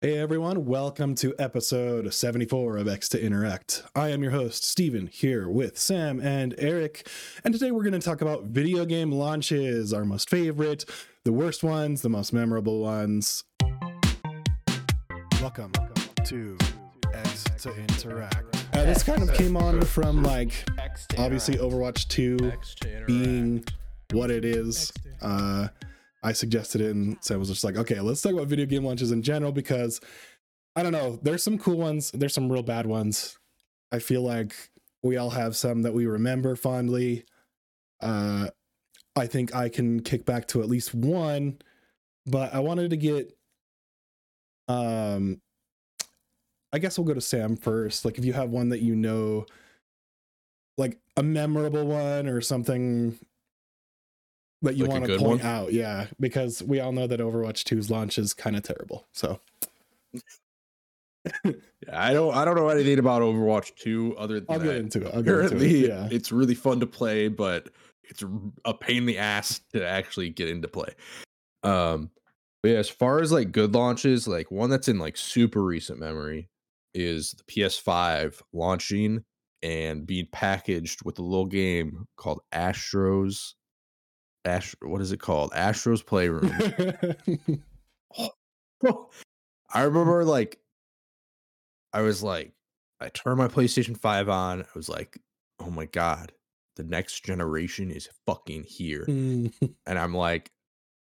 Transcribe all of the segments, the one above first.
Hey everyone, welcome to episode 74 of X to Interact. I am your host, Steven, here with Sam and Eric, and today we're going to talk about video game launches, our most favorite, the worst ones, the most memorable ones. Welcome to X to Interact. Uh, this kind of came on from like obviously Overwatch 2 being what it is. Uh, I suggested it, and Sam was just like, okay, let's talk about video game launches in general because I don't know. There's some cool ones, there's some real bad ones. I feel like we all have some that we remember fondly. Uh, I think I can kick back to at least one, but I wanted to get. Um, I guess we'll go to Sam first. Like, if you have one that you know, like a memorable one or something that you Like want to point one? out. Yeah, because we all know that Overwatch 2's launch is kind of terrible. So Yeah, I don't I don't know anything about Overwatch 2 other than I'll get into it. I'll Apparently, it. Yeah. it's really fun to play, but it's a pain in the ass to actually get into play. Um, but yeah, as far as like good launches, like one that's in like super recent memory is the PS5 launching and being packaged with a little game called Astro's. Ash, what is it called? Astro's Playroom. I remember like I was like I turned my PlayStation 5 on. I was like, "Oh my god, the next generation is fucking here." Mm, And I'm like,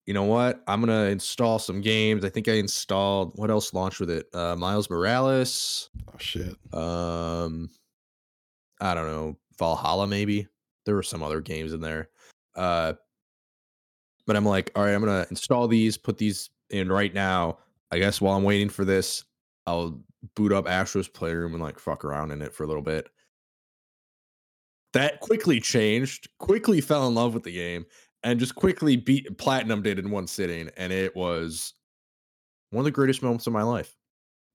"You know what? I'm going to install some games." I think I installed what else launched with it? Uh Miles Morales, oh shit. um I don't know, Valhalla maybe. There were some other games in there. Uh but I'm like, all right, I'm gonna install these, put these in right now. I guess while I'm waiting for this, I'll boot up Astro's Playroom and like fuck around in it for a little bit. That quickly changed, quickly fell in love with the game, and just quickly beat platinum did in one sitting, and it was one of the greatest moments of my life.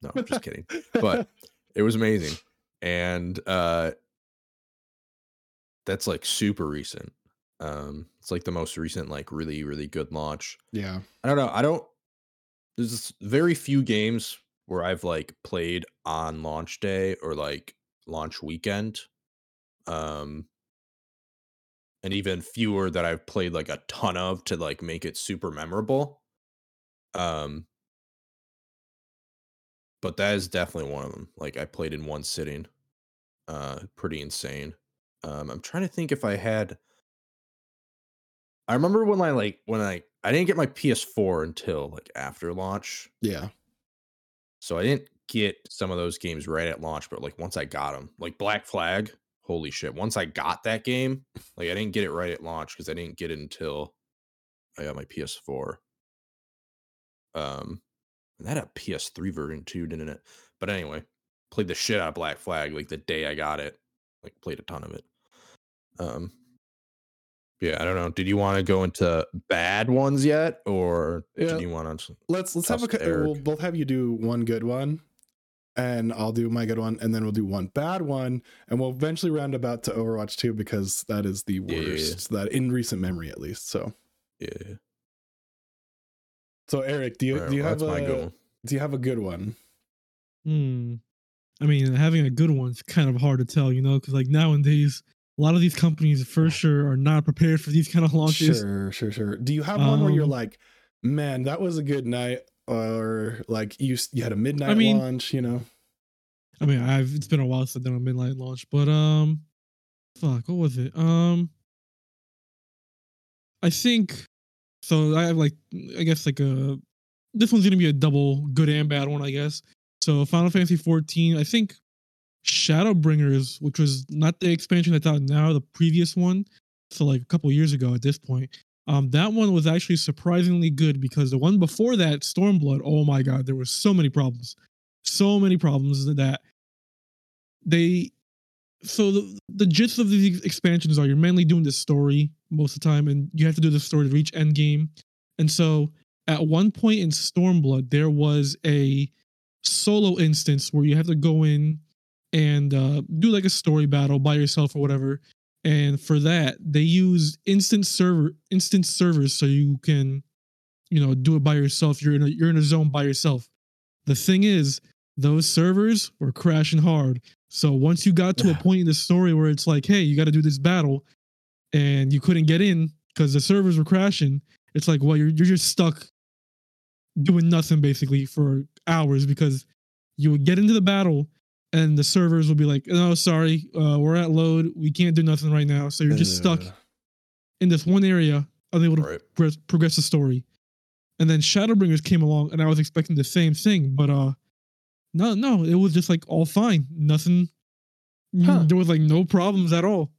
No, I'm just kidding. But it was amazing. And uh that's like super recent. Um it's like the most recent like really really good launch. yeah. I don't know. I don't there's very few games where I've like played on launch day or like launch weekend. Um and even fewer that I've played like a ton of to like make it super memorable. Um but that is definitely one of them. Like I played in one sitting. Uh pretty insane. Um I'm trying to think if I had I remember when I like when I I didn't get my PS4 until like after launch. Yeah. So I didn't get some of those games right at launch, but like once I got them, like Black Flag, holy shit. Once I got that game, like I didn't get it right at launch because I didn't get it until I got my PS4. Um and that had a PS3 version too, didn't it? But anyway, played the shit out of Black Flag like the day I got it. Like played a ton of it. Um yeah, I don't know. Did you want to go into bad ones yet, or Yeah. did you want to? Let's let's have a Trust cou- we'll both have you do one good one and I'll do my good one and then we'll do one bad one and we'll eventually round about to Overwatch 2 because that is the Yeah, yeah, yeah. worst that in recent memory at least. So Yeah, so Eric, do you Alright, do you well, have that's my good a one. do you have a good one? Hmm. I mean, having a good one's kind of hard to tell, you know, because like nowadays, a lot of these companies for sure are not prepared for these kind of launches. Sure, sure, sure. Do you have one where you're Um, like, man, that was a good night, or like you you had a midnight mean- launch, you know? I mean, I've it's been a while since I've done a midnight launch, but um, fuck, what was it? Um, I think so. I have like, I guess like a this one's gonna be a double good and bad one, I guess. So Final Fantasy 14, I think Shadowbringers, which was not the expansion that's out now, the previous one, so like a couple years ago at this point. Um, that one was actually surprisingly good because the one before that, Stormblood, oh my god, there were so many problems, so many problems that they. So the, the gist of these expansions are you're mainly doing the story most of the time, and you have to do the story to reach end game. And so at one point in Stormblood, there was a solo instance where you have to go in and uh, do like a story battle by yourself or whatever. And for that, they use instant server instant servers so you can, you know, do it by yourself. You're in a you're in a zone by yourself. The thing is, those servers were crashing hard. So once you got to a point in the story where it's like, hey, you got to do this battle, and you couldn't get in because the servers were crashing, it's like, well, you're you're just stuck doing nothing basically for hours because you would get into the battle and the servers will be like, "No, sorry, uh, we're at load. We can't do nothing right now." So you're just stuck in this one area, unable to Right. progress, progress the story. And then Shadowbringers came along, and I was expecting the same thing, but uh, no, no, it was just like all fine. Nothing. Huh. There was like no problems at all.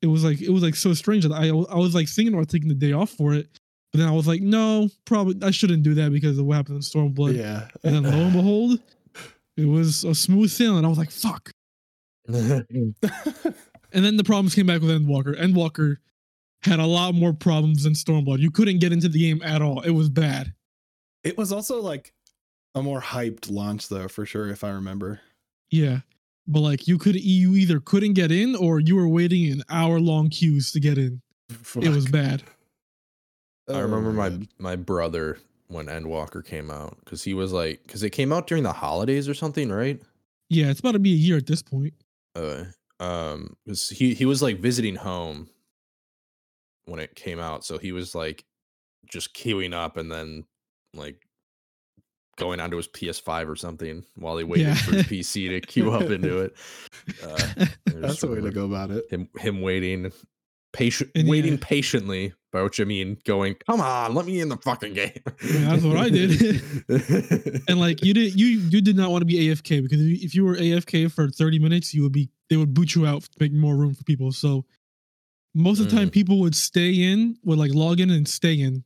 It was like it was like so strange that I I was like thinking about taking the day off for it, but then I was like, no, probably I shouldn't do that because of what happened in Stormblood. yeah. And then lo and behold, it was a smooth sailing. I was like, fuck. And then the problems came back with Endwalker. Endwalker had a lot more problems than Stormblood. You couldn't get into the game at all. It was bad. it was also like a more hyped launch though, for sure, if I remember. Yeah. But like you could you either couldn't get in or you were waiting in hour long queues to get in. It was bad. I Oh remember my oh, my brother when Endwalker came out because he was like because it came out during the holidays or something, right? Yeah, it's about to be a year at this point. Uh, um, 'cause he he was like visiting home when it came out, so he was like just queuing up and then like going onto his PS5 or something while he waited Yeah. for his PC to queue up into it. Uh, That's the way to go about it. Him him waiting patient And waiting yeah. patiently, by which I mean going, come on, let me in the fucking game. Yeah, that's what I did. and like you did you you did not want to be AFK because if you- were AFK for 30 minutes, you would be they would boot you out to make more room for people. So most of the time Mm. people would stay in, would like log in and stay in.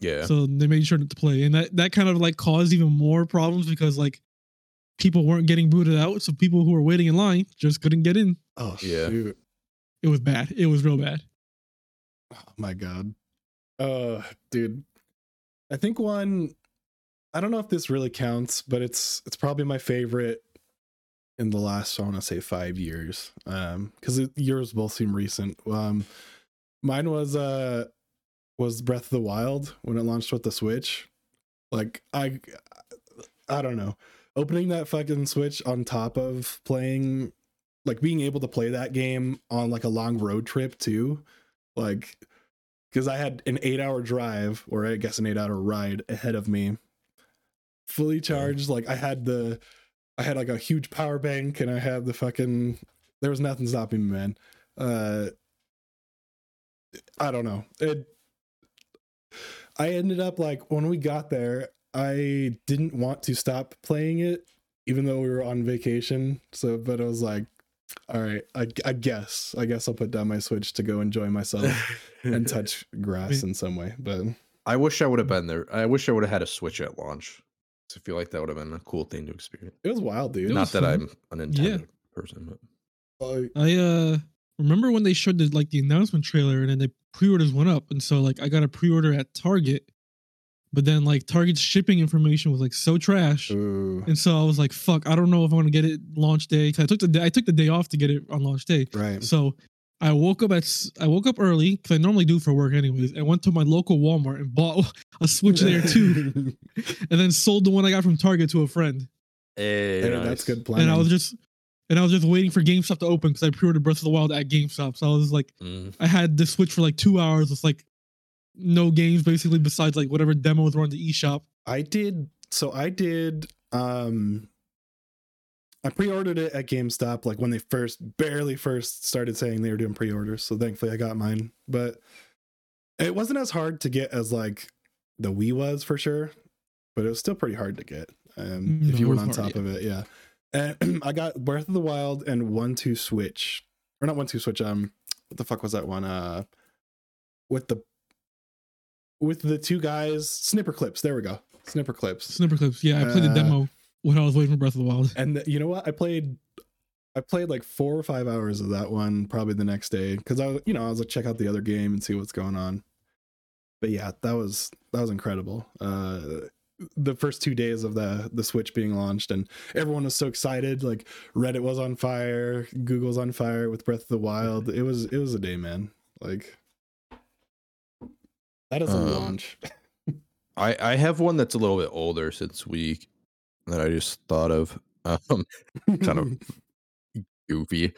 yeah. So they made sure not to play. And that, that kind of like caused even more problems because like people weren't getting booted out. So people who were waiting in line just couldn't get in. Oh Yeah. shoot. It was bad. It was real bad. Oh my god. Uh dude. I think one I don't know if this really counts, but it's it's probably my favorite in the last I want to say 5 years. Um cuz yours both seem recent. Um mine was uh was Breath of the Wild when it launched with the Switch. Like I I don't know. Opening that fucking Switch on top of playing like being able to play that game on like a long road trip too like because i had an eight hour drive or i guess an eight hour ride ahead of me fully charged like i had the i had like a huge power bank and i had the fucking there was nothing stopping me man. Uh i don't know. It i ended up like when we got there i didn't want to stop playing it even though we were on vacation so but i was like all right i, I guess i guess i'll put down my switch to go enjoy myself and touch grass in some way. But I wish I would have been there. I wish I would have had a Switch at launch I feel like that would have been a cool thing to experience. it was wild, dude. It Not that fun. I'm a Nintendo Yeah. person, but Like, I uh remember when they showed the like the announcement trailer and then the pre-orders went up. And so like I got a pre-order at Target, but then like Target's shipping information was like so trash. ooh, And so I was like, fuck, I don't know if I want to get it launch day. 'Cause I took the day, I took the day off to get it on launch day. right. So I woke up at s- I woke up early because I normally do for work anyways. I went to my local Walmart and bought a Switch there too, and then sold the one I got from Target to a friend. hey, Hey, that's good planning. And I was just and I was just waiting for GameStop to open because I pre-ordered Breath of the Wild at GameStop. So I was like, Mm, I had the Switch for like two hours It's like no games basically besides like whatever demos were on the eShop. I did. So I did. Um, I pre-ordered it at GameStop, like when they first, barely first started saying they were doing pre-orders. So thankfully, I got mine. But it wasn't as hard to get as like the Wii was for sure. But it was still pretty hard to get. Um, No, if you weren't on hard, top of it, yeah. And I got Breath of the Wild and One Two Switch, or not One Two Switch. Um, what the fuck was that one? Uh, with the with the two guys, Snipperclips. There we go, Snipperclips. Snipper clips. Yeah, I played the Uh, demo when I was waiting for Breath of the Wild. And th- you know what? I played, I played like four or five hours of that one probably the next day because I, was- you know, I was like check out the other game and see what's going on. But yeah, that was that was incredible. Uh, the first two days of the the Switch being launched and everyone was so excited. Like Reddit was on fire, Google's on fire with Breath of the Wild. It was it was a day, man. Like that is a Um, launch. I I have one that's a little bit older since we that I just thought of. Um, kind of goofy.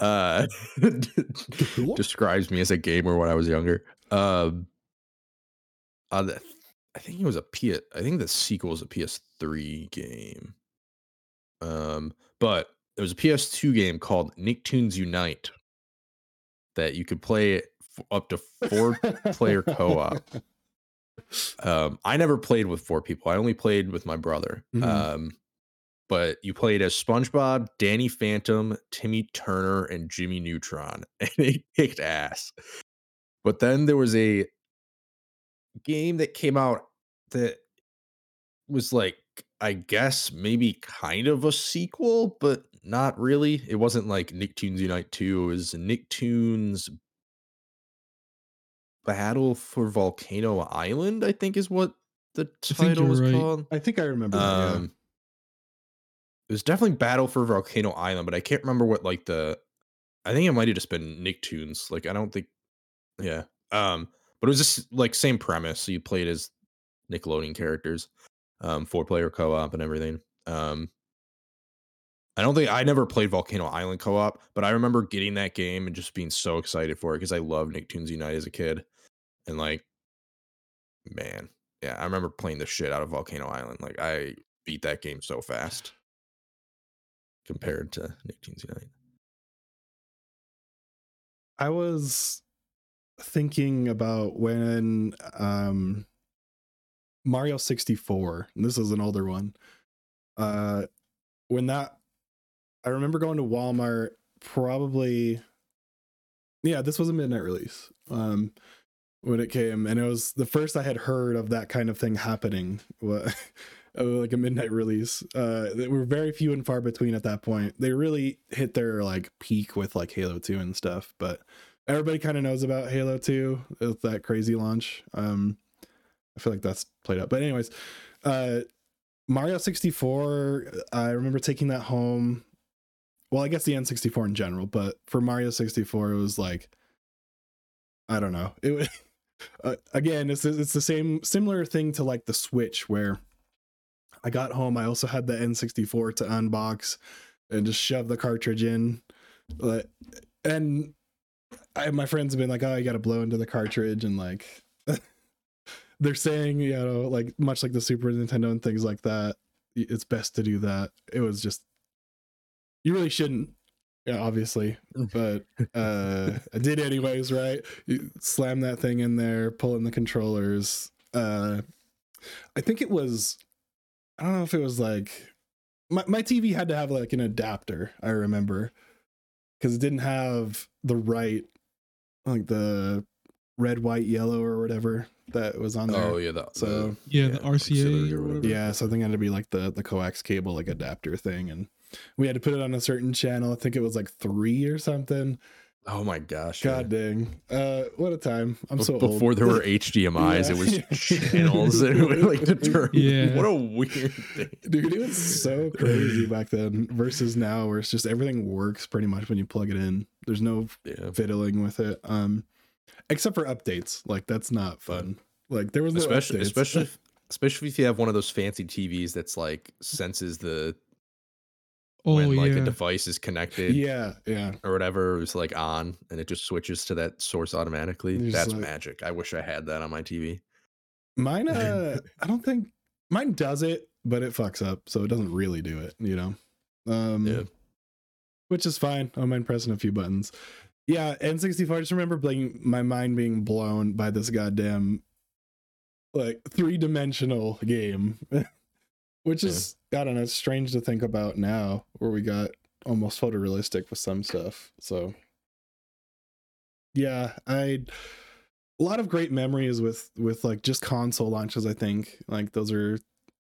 Uh, describes me as a gamer when I was younger. Um, uh, I think it was a P. I think the sequel was a PS3 game. Um, but there was a PS2 game called Nicktoons Unite that you could play up to four player co-op. Um, I never played with four people. I only played with my brother. Mhm. Um, but you played as SpongeBob, Danny Phantom, Timmy Turner, and Jimmy Neutron, and it kicked ass. But then there was a game that came out that was like, I guess maybe kind of a sequel, but not really. It wasn't like Nicktoons Unite 2. It was Nicktoons Battle for Volcano Island, I think is what the title was right. called. I think I remember that. yeah. Um, it was definitely Battle for Volcano Island, but I can't remember what like the. I think it might have just been Nicktoons. Like I don't think, yeah. Um, but it was just like same premise. So you played as Nickelodeon characters, um, four player co op and everything. Um, I don't think I never played Volcano Island co op, but I remember getting that game and just being so excited for it because I loved Nicktoons Unite as a kid, and like, man, yeah, I remember playing the shit out of Volcano Island. Like I beat that game so fast compared to Nicktoons Unite. I was thinking about when um Mario 64, and this is an older one. Uh when that I remember going to Walmart probably yeah, this was a midnight release. Um when it came and it was the first I had heard of that kind of thing happening. like a midnight release. Uh they were very few and far between at that point. They really hit their like peak with like Halo 2 and stuff, but everybody kind of knows about Halo 2 with that crazy launch. Um I feel like that's played out. But anyways, uh Mario 64, I remember taking that home. Well, I guess the N64 in general, but for Mario 64 it was like I don't know. It was uh, again, it's it's the same similar thing to like the Switch where I got home, I also had the N64 to unbox and just shove the cartridge in. But and I, my friends have been like, "Oh, you got to blow into the cartridge," and like they're saying, you know, like much like the Super Nintendo and things like that, it's best to do that. It was just you really shouldn't, yeah, obviously, but uh I did anyways, right? You slam that thing in there, pull in the controllers. Uh I think it was I don't know if it was like my, my TV had to have like an adapter, I remember. Because it didn't have the right like the red, white, yellow or whatever that was on there. Oh yeah, the, So, the- Yeah, the RCA or whatever. Yeah, so I think it had to be like the the coax cable like adapter thing, and we had to put it on a certain channel. I think it was like three or something. Oh my gosh! God dang, uh, what a time! I'm Be- so before old. there were HDMI's, it was channels that it would like determine. Yeah. What a weird thing. dude. It was so crazy back then versus now, where it's just everything works pretty much when you plug it in. There's no Yeah. fiddling with it, um, except for updates. Like that's not fun. Like there was no especially updates. especially especially if you have one of those fancy TVs that's like senses the Oh when like a device is connected yeah, yeah. or whatever is like on and it just switches to that source automatically. You're That's like- magic. I wish I had that on my TV. Mine, uh, I don't think mine does it, but it fucks up, so it doesn't really do it. You know, um, Yeah. which is fine. I don't mind pressing a few buttons. Yeah, N64. I just remember being my mind being blown by this goddamn like three dimensional game, which Yeah. is I don't know. It's strange to think about now, where we got almost photorealistic with some stuff. So yeah, I a lot of great memories with with like just console launches. I think like those are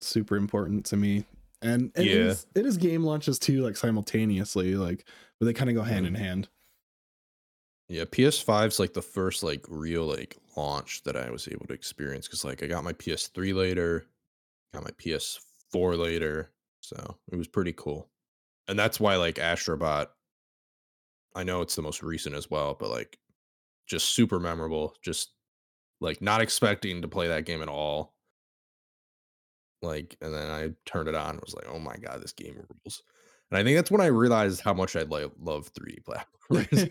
super important to me. And, and Yeah. is, it is game launches too, like simultaneously, like but they kind of go hand in Mhm. hand. Yeah, PS5's like the first like real like launch that I was able to experience because like I got my PS3 later, got my PS4 later, so it was pretty cool. And that's why like Astrobot, I know it's the most recent as well, but like just super memorable. Just like not expecting to play that game at all, Like, and then I turned it on. and was like, oh my god, this game rules. And I think that's when I realized how much I like love 3D platformers.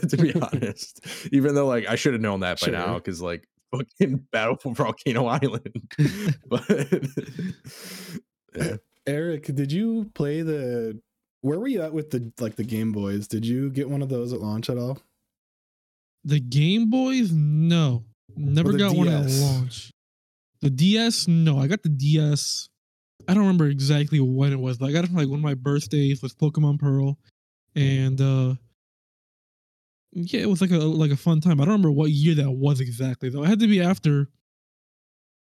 to be honest, even though like I should have known that by now because like fucking Battle for Volcano Island. but yeah. Eric, did you play the? Where were you at with the like the Game Boys? Did you get one of those at launch at all? The Game Boys, no, never the got one at launch. The DS, no, I got the DS. I don't remember exactly when it was, but I got it from like one of my birthdays was Pokemon Pearl, and uh yeah, it was like a like a fun time. I don't remember what year that was exactly though. It had to be after.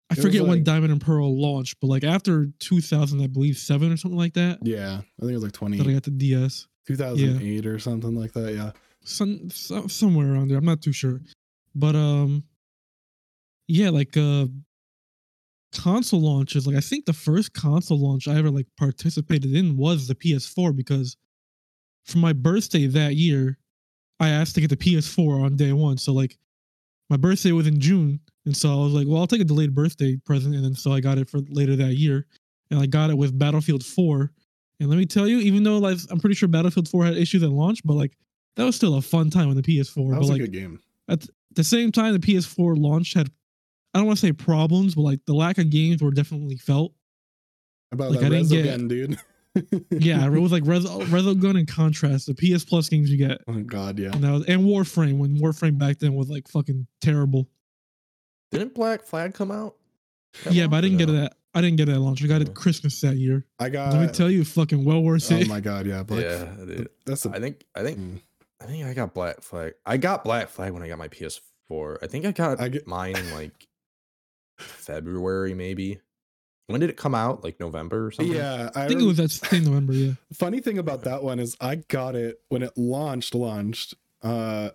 I It forget when Diamond and Pearl launched, but like after 2000, I believe seven or something like that. Yeah, I think it was like 20, That I got the DS. 2008 or something like that. Yeah. some, some somewhere around there. I'm not too sure, but um, yeah, like uh, console launches. Like I think the first console launch I ever like participated in was the PS4 because for my birthday that year, I asked to get the PS4 on day one. So like my birthday was in June, and so I was like, well, I'll take a delayed birthday present, and then so I got it for later that year, and I got it with Battlefield 4. And let me tell you, even though like I'm pretty sure Battlefield 4 had issues at launch, but like that was still a fun time on the PS4. That But was like a good game. at the same time, the PS4 launch had I don't want to say problems, but like the lack of games were definitely felt. About like, that I didn't get- Resogun, dude. Yeah, it was like Res- Resogun and Contrast, the PS Plus games you get, Oh God, yeah. and that was and Warframe when Warframe back then was like fucking terrible. Didn't Black Flag come out? at yeah, but I didn't get no? it. At, I didn't get it at launch. I got it Christmas that year. I got. Let me tell you, fucking well worth it. oh my God, yeah. Black, yeah, I. That's a. I think I think mm. I think I got Black Flag. I got Black Flag when I got my PS4. I think I got I get- mine in like February, maybe. When did it come out? Like November or something? Yeah, I, I think it was that same November. Yeah, funny thing about that one is I got it when it launched. Launched. Uh,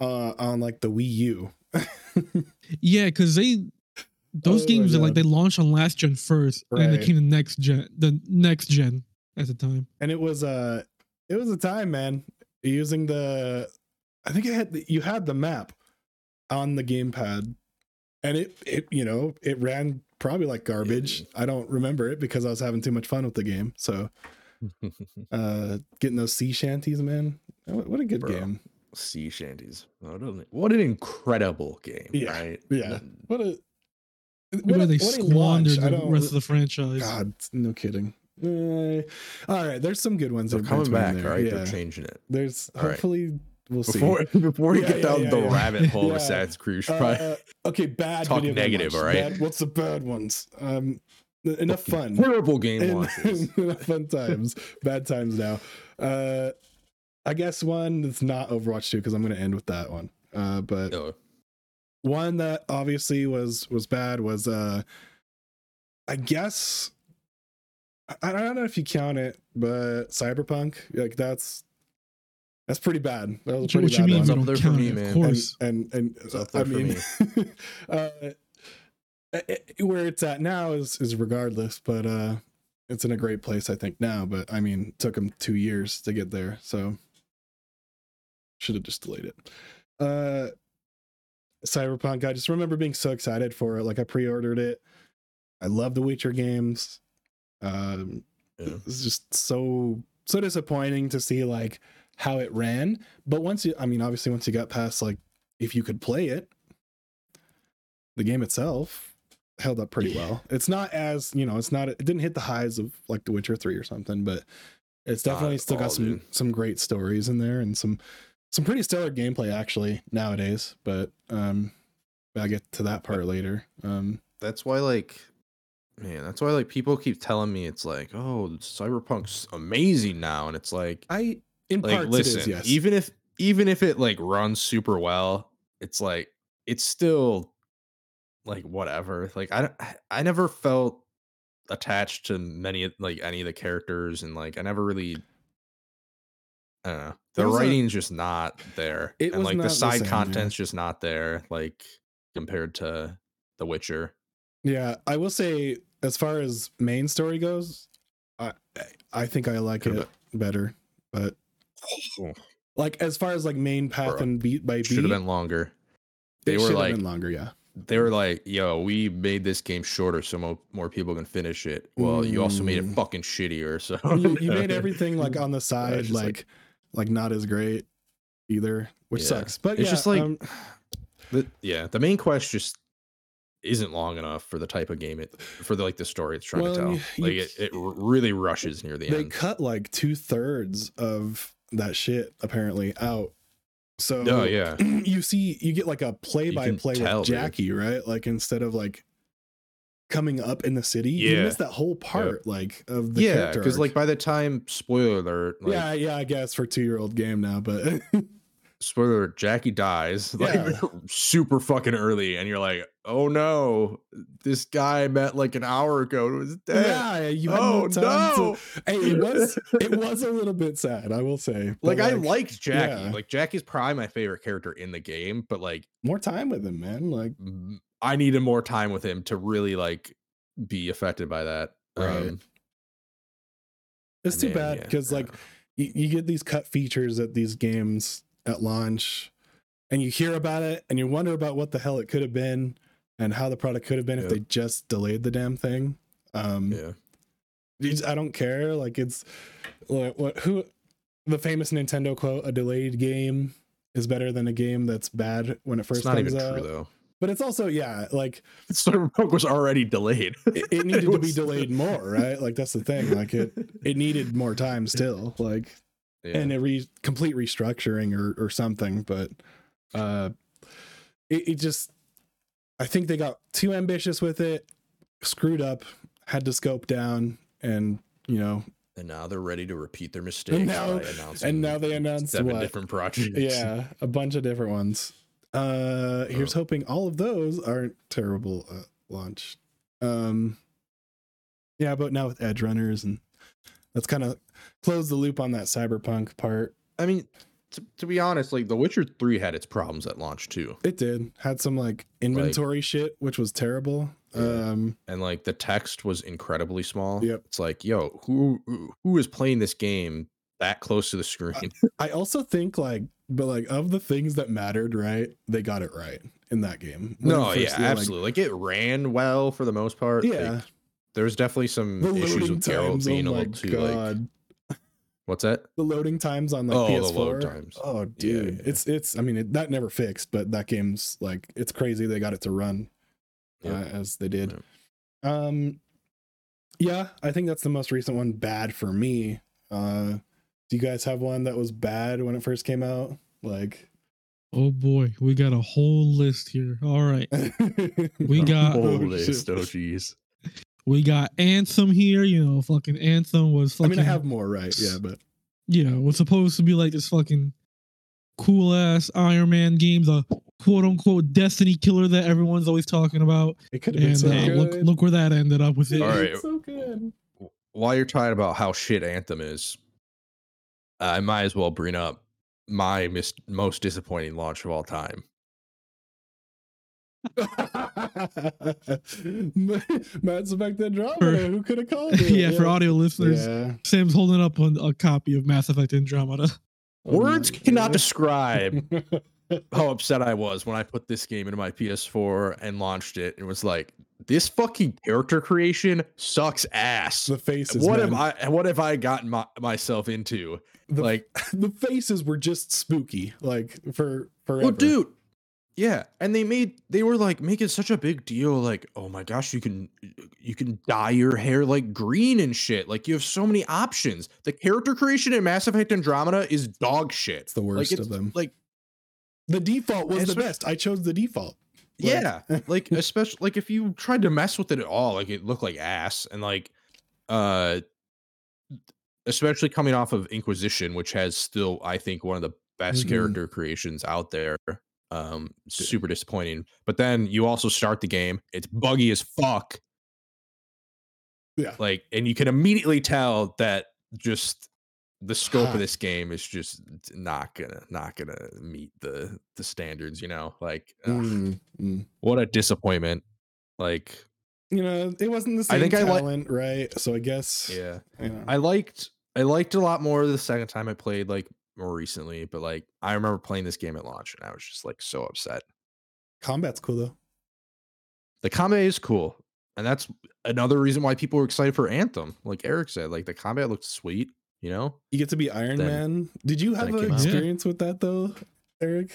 uh, on like the Wii U. yeah, because they those Oh games are like they launched on last gen first, and then they came to next gen, the next gen at the time. and it was uh it was a time man using the i think it had the, you had the map on the gamepad and it it you know it ran probably like garbage i don't remember it because i was having too much fun with the game so uh getting those sea shanties man what what a good Bro. game sea shanties. What an, what an incredible game, Yeah, right? yeah. what a what way a, they what squandered launch. The rest of the franchise. god no kidding Eh, all right there's some good ones They're coming back, there. right? yeah They're changing it. there's All right. We'll see Before before we Yeah, get yeah, down yeah, the rabbit hole of Assassin's Creed, probably Uh, okay, bad. Talk video negative, all right? Bad- what's the bad ones? Um, enough fun. horrible game En- launches. enough fun times. Bad times now. Uh, I guess one that's not Overwatch 2 because I'm going to end with that one. Uh, but Oh, one that obviously was was bad was uh, I guess I, I don't know if you count it, but Cyberpunk like that's that's pretty bad. That was a What, pretty what you bad mean? up there for me, man. of course. and and It's up I there for mean, uh, eh, eh, where it's at now is is regardless, but uh, it's in a great place, I think now. But I mean, it took them two years to get there, so should have just delayed it. Uh, Cyberpunk, I just remember being so excited for it. Like I pre-ordered it. I love the Witcher games. Um, yeah. it's just so so disappointing to see like how it ran but once you i mean obviously once you got past like if you could play it the game itself held up pretty well. It's not as you know it's not it didn't hit the highs of like the witcher 3 or something but it's definitely still all, got some dude. some great stories in there and some some pretty stellar gameplay actually nowadays but um i'll get to that part later. Um that's why like man, that's why like people keep telling me it's like, oh, Cyberpunk's amazing now, and it's like, i in like parts listen, it is yes even if even if it like runs super well, it's like it's still like whatever. Like I don't- I never felt attached to many like any of the characters, and like I never really. I don't know. The was a- writing's just not there, It and was like the the side same, yeah. content's just not there. Like compared to The Witcher. Yeah, I will say as far as main story goes, I I think I like Could've it better. But like as far as like main path Bro, and beat by beat, Should have been longer. They were like been longer. Yeah, they were like, "Yo, we made this game shorter so mo- more people can finish it." Well, you also made it Mm. fucking shittier. So you, you made everything like on the side like, like- like not as great either, which Yeah. sucks. But It's yeah, just like- um, The, yeah, the main quest just isn't long enough for the type of game it for the like the story it's trying Well, to tell. you- you like it, it really rushes near the they end. They cut like two thirds of that shit apparently out. So Oh yeah, you see you get like a play by play with dude. Jackie, right? Like instead of like coming up in the city, you miss that whole part like of the yeah, character because like by the time spoiler alert, like, yeah, yeah, I guess for two year old game now, but spoiler Jackie dies like Yeah. super fucking early, and you're like, oh no, this guy I met like an hour ago it was dead. yeah, you had oh no to. Hey, it was it was a little bit sad, I will say. but, like I liked Jackie. yeah. Like Jackie's probably my favorite character in the game, but like more time with him, man. Like i needed more time with him to really like be affected by that. Right. Um, it's too man, bad because yeah. like you, you get these cut features at these games at launch, and you hear about it, and you wonder about what the hell it could have been, and how the product could have been if they just delayed the damn thing. Um, yeah. I don't care. Like it's like what who the famous Nintendo quote: "A delayed game is better than a game that's bad when it first It's not comes even out." true though. But it's also yeah, like Cyberpunk was already delayed. it, it needed to be delayed more, right? Like that's the thing. Like it it needed more time still. Like Yeah. and a re- complete restructuring or or something. But uh, it, it just I think they got too ambitious with it, screwed up, had to scope down, and you know and now they're ready to repeat their mistakes. now- by and now they announced seven what? different projects. yeah, a bunch of different ones. Uh, here's Oh. hoping all of those aren't terrible at launch. Um, yeah, but now with Edgerunners and that's kind of close the loop on that cyberpunk part. I mean, to, to be honest, like The Witcher Three had its problems at launch too, It did had some like inventory shit, which was terrible. Yeah. Um, and like the text was incredibly small. Yep. It's like, yo, who who- is playing this game that close to the screen? I also think like, but like of the things that mattered, right? They got it right in that game. When no, yeah, did, like, absolutely. Like, it ran well for the most part. Like, yeah, there was definitely some the issues with Geralt. Oh being a my little too like. God. What's that? the loading times on like Oh, the PS4. load times. Oh, dude, yeah. it's it's. I mean, it, that never fixed, but that game's like it's crazy they got it to run uh, as they did. Um, yeah, I think that's the most recent one. Bad for me. Uh, do you guys have one that was bad when it first came out? Like, Oh boy, we got a whole list here. All right. We got Oh, Whole shit. list. Oh, jeez. We got Anthem here, you know, fucking Anthem was fucking. I mean, I have more, right? Yeah, but yeah, was supposed to be like this fucking cool ass Iron Man game, the quote unquote Destiny killer that everyone's always talking about. it could have been so uh, good. look look where that ended up with it. All right. It's so good. While you're talking about how shit Anthem is, I might as well bring up my mis- most disappointing launch of all time. Mass Effect Andromeda. Who could have called it? yeah, for audio listeners, Yeah. Sam's holding up a, a copy of Mass Effect Andromeda. Oh Words my cannot God. describe how upset I was when I put this game into my PS4 and launched it. It was like, this fucking character creation sucks ass. the faces. What man. have I? What have I gotten my, myself into? The, like, the faces were just spooky, like for forever. well, dude, yeah, and they made they were like making such a big deal, like, oh my gosh, you can you can dye your hair like green and shit. Like, you have so many options. The character creation in Mass Effect Andromeda is dog shit. It's the worst like, of them. Like, The default was the best. I chose the default. Like- yeah like especially like if you tried to mess with it at all like it looked like ass and like uh especially coming off of inquisition which has still i think one of the best Mhm. character creations out there um super disappointing but then you also start the game it's buggy as fuck Yeah. like and you can immediately tell that just the scope of this game is just not gonna not gonna meet the the standards you know like ugh, Mm, mm. what a disappointment like You know, it wasn't the same I think I like- talent, right? So I guess. yeah you know. i liked i liked a lot more the second time i played like more recently but like i remember playing this game at launch and i was just like so upset combat's cool though. the combat is cool, and that's another reason why people were excited for Anthem. Like Eric said, like the combat looked sweet. You know, You get to be Iron Then- Man. Did you have an came out. experience with that though, Eric?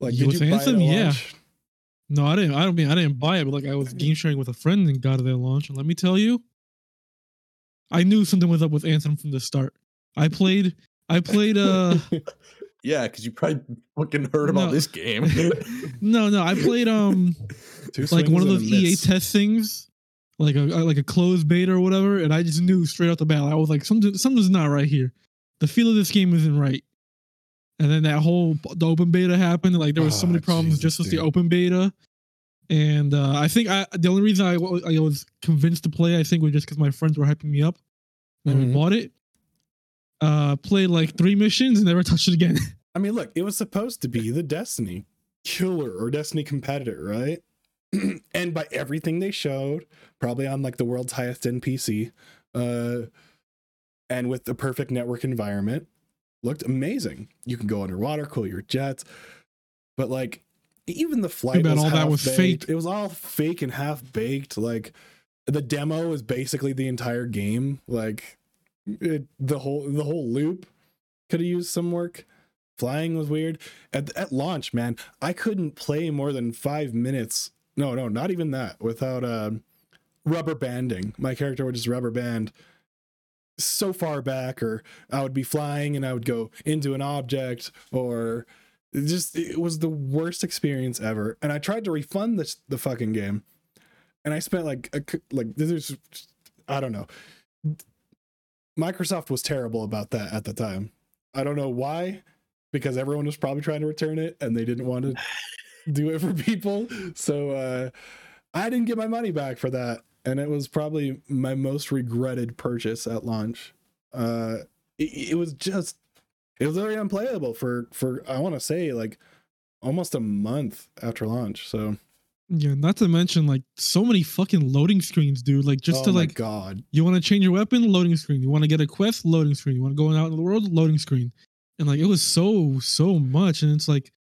Like, You did with you buy it Anthem? at Yeah. No, I didn't. I don't mean I didn't buy it, but like I was game sharing with a friend and got it at launch. And let me tell you, I knew something was up with Anthem from the start. I played. I played. Uh, yeah, because you probably fucking heard about No. this game. no, no, I played. Um, like one of those EA miss. test things, like a like a closed beta or whatever, and I just knew straight out the bat. I was like, something something's not right here. The feel of this game isn't right. And then that whole the open beta happened. Like there was so Oh, many problems Jesus, just with the open beta. And uh, I think I the only reason I, I was convinced to play, I think, was just because my friends were hyping me up. And Mhm. we bought it. Uh, played like three missions and never touched it again. I mean, look, it was supposed to be the Destiny killer or Destiny competitor, right? and by everything they showed, probably on like the world's highest NPC, uh, and with the perfect network environment, looked amazing. You can go underwater, cool your jets, but like even the flight was all that was baked. fake. It was all fake and half baked. Like the demo is basically the entire game. Like it, the whole the whole loop could have used some work. Flying was weird. At, at launch, man, I couldn't play more than five minutes. No, no, not even that without uh, rubber banding. My character would just rubber band so far back, or I would be flying and I would go into an object, or it just it was the worst experience ever. And I tried to refund this the fucking game, and I spent like a, like this is I don't know. Microsoft was terrible about that at the time. I don't know why, because everyone was probably trying to return it and they didn't want to do it for people. So uh, I didn't get my money back for that, and it was probably my most regretted purchase at launch. Uh, it, it was just it was very unplayable for for I want to say like almost a month after launch. So yeah, not to mention like so many fucking loading screens, dude. Like just oh to my like God, You want to change your weapon? Loading screen. You want to get a quest? Loading screen. You want to go out in the world? Loading screen. And like it was so so much, and it's like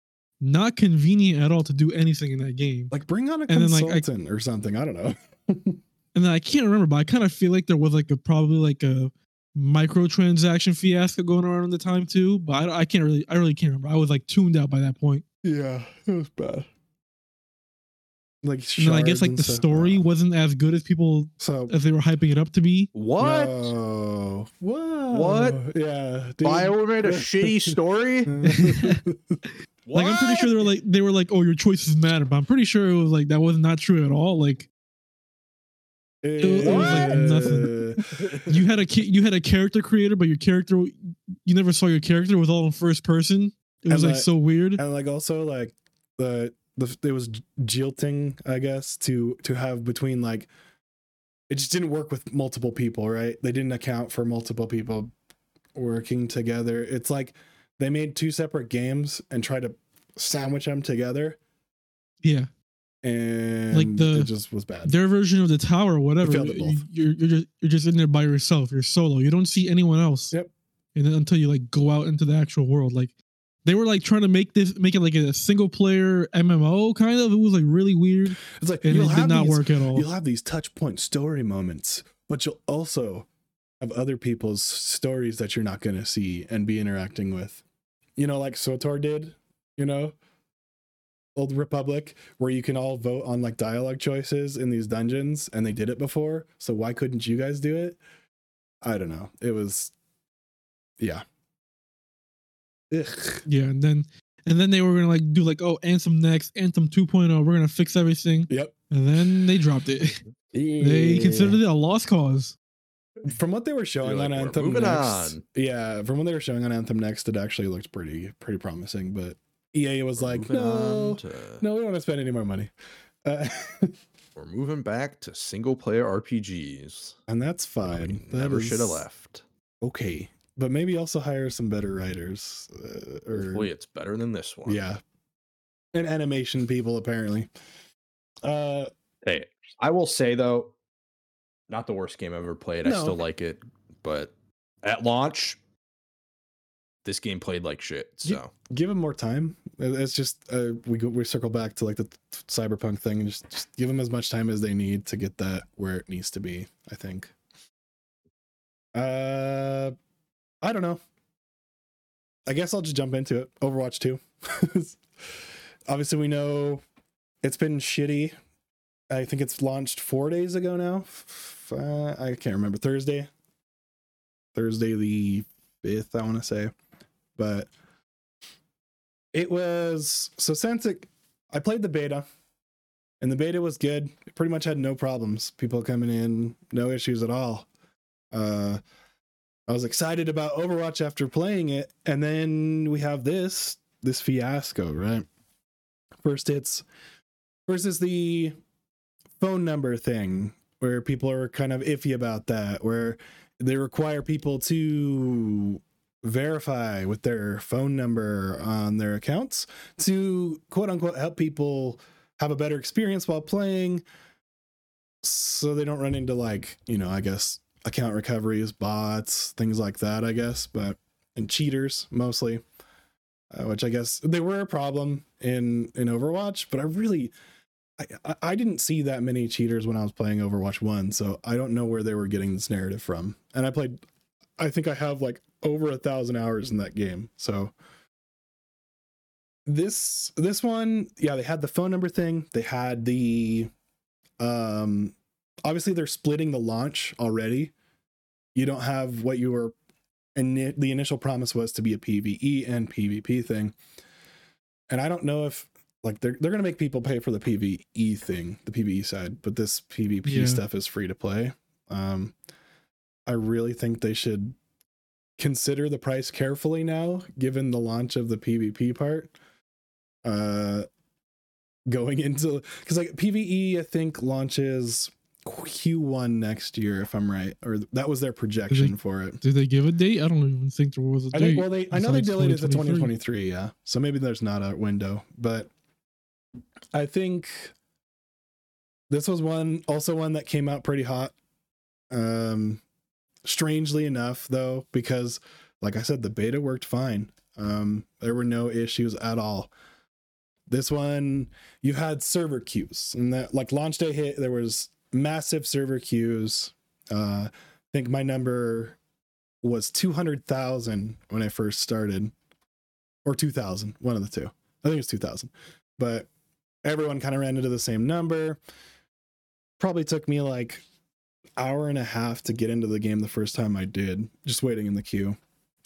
not convenient at all to do anything in that game. like bring on a And then, like, I- consultant or something. I don't know. And then I can't remember, but I kind of feel like there was like a probably like a microtransaction fiasco going around at the time too. But I, I can't really, I really can't remember. I was like tuned out by that point. Yeah, it was bad. Like And I guess like the stuff. story wasn't as good as people So as they were hyping it up to be. what? No. What? What? Yeah. dude. Bioware made a shitty story. Like I'm pretty sure they were like they were like, oh, your choices matter, but I'm pretty sure it was like that was not true at all. Like it, was like eh. nothing. you had a you had a character creator, but your character you never saw your character. It was all in first person. It was And, like like- so weird. and like also like the the it was jilting, I guess, to to have between like it just didn't work with multiple people, right? They didn't account for multiple people working together. It's like they made two separate games and tried to sandwich them together, Yeah, and like the- it just was bad. their version of the tower, whatever. you-. You're you're just you're just in there by yourself. You're solo. You don't see anyone else. Yep. And then until you like go out into the actual world, like they were like trying to make this make it like a single player MMO kind of. It was like really weird, It's like and it did not these- work at all. You'll have these touch point story moments, but you'll also have other people's stories that you're not going to see and be interacting with. You know, like SWTOR did, you know, Old Republic, where you can all vote on like dialogue choices in these dungeons, and they did it before. So why couldn't you guys do it? I don't know. It was, yeah. Ugh. Yeah, and then and then they were gonna like do like oh Anthem next, Anthem 2.0. We're gonna fix everything, Yep. and then they dropped it. they considered it a lost cause. from what they were showing like, on "We're Anthem next, on." yeah, from what they were showing on Anthem next, it actually looked pretty pretty promising. But EA was like, no, to- no, we don't want to spend any more money, uh, We're moving back to single player RPGs. and that's fine. That never should have left. Okay, but maybe also hire some better writers, uh, or Hopefully, it's better than this one. yeah, and animation people apparently. Uh, Hey, I will say though, not the worst game I've ever played. I still like it, but at launch, this game played like shit. So give him more time. It's just uh, we go, we circle back to like the cyberpunk thing and just, just give them as much time as they need to get that where it needs to be. I think. Uh, I don't know. I guess I'll just jump into it. Overwatch 2. Obviously, we know it's been shitty. I think it's launched four days ago now. Uh, I can't remember. Thursday. Thursday the 5th, I want to say. But it was so since it, I played the beta and the beta was good. It pretty much had no problems. People coming in, no issues at all. Uh, I was excited about Overwatch after playing it, and then we have this this fiasco, right? First, it's first is the phone number thing where people are kind of iffy about that, where they require people to verify with their phone number on their accounts to quote unquote help people have a better experience while playing so they don't run into like you know i guess account recoveries bots things like that i guess but and cheaters mostly uh, which i guess they were a problem in in overwatch but i really I, I didn't see that many cheaters when I was playing Overwatch 1, so I don't know where they were getting this narrative from. And I played I think I have like over a thousand hours in that game. So this this one, yeah, they had the phone number thing. They had the um obviously they're splitting the launch already. You don't have what you were and the initial promise was to be a PvE and PvP thing. And I don't know if like they're they're gonna make people pay for the PvE thing, the PvE side, but this PvP yeah. stuff is free to play. Um I really think they should consider the price carefully now, given the launch of the PvP part. Uh, going into because like PVE, I think launches Q1 next year, if I'm right, or that was their projection they, for it. Did they give a date? I don't even think there was a I date. Think, well, they I know they delayed it to 2023, yeah. So maybe there's not a window, but I think this was one also one that came out pretty hot. Um, strangely enough though because like i said the beta worked fine um there were no issues at all this one you had server queues and that like launch day hit there was massive server queues uh i think my number was 200,000 when i first started or 2000 one of the two i think it's 2000 but everyone kind of ran into the same number probably took me like hour and a half to get into the game the first time I did, just waiting in the queue.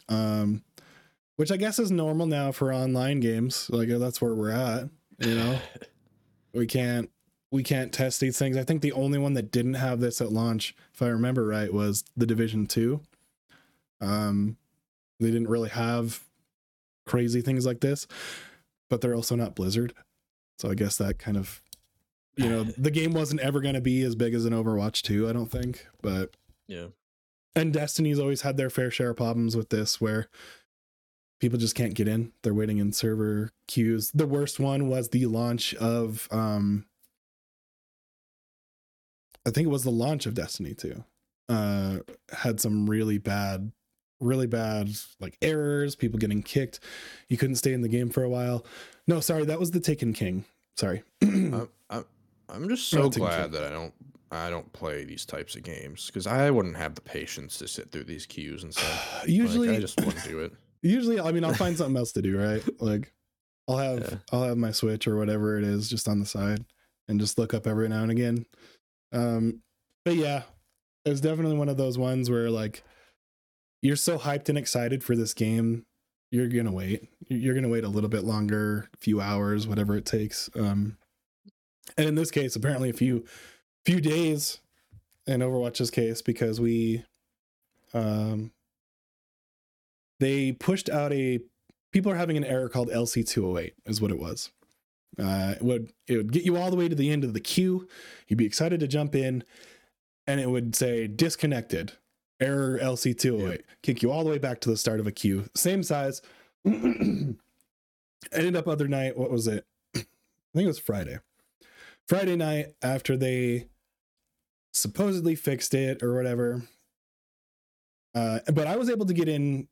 Um, which I guess is normal now for online games. Like that's where we're at. You know, we can't we can't test these things. I think the only one that didn't have this at launch, if I remember right, was the Division Two. Um, they didn't really have crazy things like this, but they're also not Blizzard, so I guess that kind of you know the game wasn't ever going to be as big as an overwatch 2 i don't think but yeah and destiny's always had their fair share of problems with this where people just can't get in they're waiting in server queues the worst one was the launch of um i think it was the launch of destiny 2 uh had some really bad really bad like errors people getting kicked you couldn't stay in the game for a while no sorry that was the taken king sorry uh, I'm just so glad that I don't I don't play these types of games because I wouldn't have the patience to sit through these queues and stuff. usually, like, I just wouldn't do it. Usually, I mean, I'll find something else to do, right? Like, I'll have yeah. I'll have my Switch or whatever it is just on the side and just look up every now and again. Um, but yeah, it was definitely one of those ones where like you're so hyped and excited for this game, you're gonna wait. You're gonna wait a little bit longer, a few hours, whatever it takes. Um, and in this case apparently a few few days in overwatch's case because we um they pushed out a people are having an error called lc208 is what it was uh it would it would get you all the way to the end of the queue. You'd be excited to jump in and it would say disconnected. Error lc208 yep. kick you all the way back to the start of a queue. Same size. Ended up other night what was it? I think it was friday. Friday night after they supposedly fixed it or whatever. Uh, but I was able to get in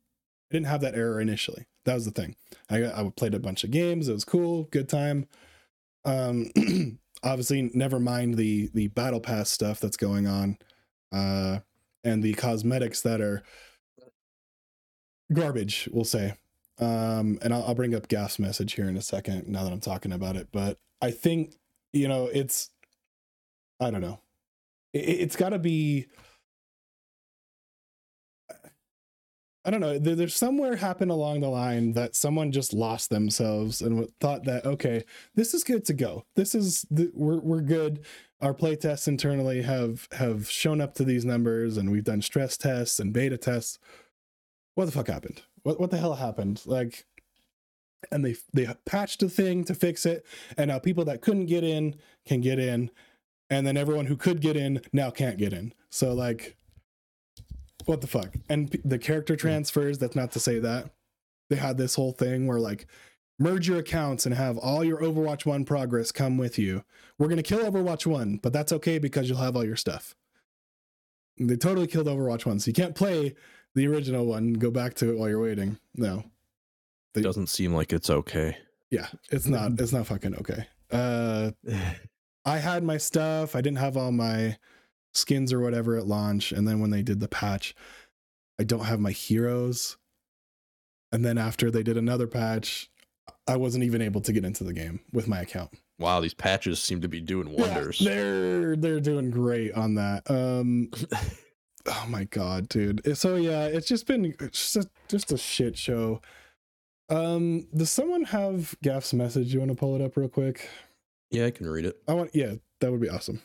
I didn't have that error initially. That was the thing. I I played a bunch of games. It was cool, good time. Um, obviously, never mind the the battle pass stuff that's going on, uh, and the cosmetics that are garbage. We'll say. Um, and I'll, I'll bring up Gaff's message here in a second. Now that I'm talking about it, but I think you know it's. I don't know. It, it's got to be I don't know. There, there's somewhere happened along the line that someone just lost themselves and thought that okay, this is good to go. This is the, we're we're good. Our play tests internally have have shown up to these numbers, and we've done stress tests and beta tests. What the fuck happened? What what the hell happened? Like, and they they patched the thing to fix it, and now people that couldn't get in can get in, and then everyone who could get in now can't get in. So like what the fuck? And the character transfers, that's not to say that. They had this whole thing where like merge your accounts and have all your Overwatch 1 progress come with you. We're going to kill Overwatch 1, but that's okay because you'll have all your stuff. And they totally killed Overwatch 1. So you can't play the original one, go back to it while you're waiting. No. It doesn't seem like it's okay. Yeah, it's not it's not fucking okay. Uh I had my stuff. I didn't have all my skins or whatever at launch. And then when they did the patch, I don't have my heroes. And then after they did another patch, I wasn't even able to get into the game with my account. Wow, these patches seem to be doing wonders. Yeah, they're they're doing great on that. Um oh my god, dude. So yeah, it's just been just a, just a shit show. Um does someone have Gaff's message? You want to pull it up real quick? Yeah, I can read it. I want yeah, that would be awesome.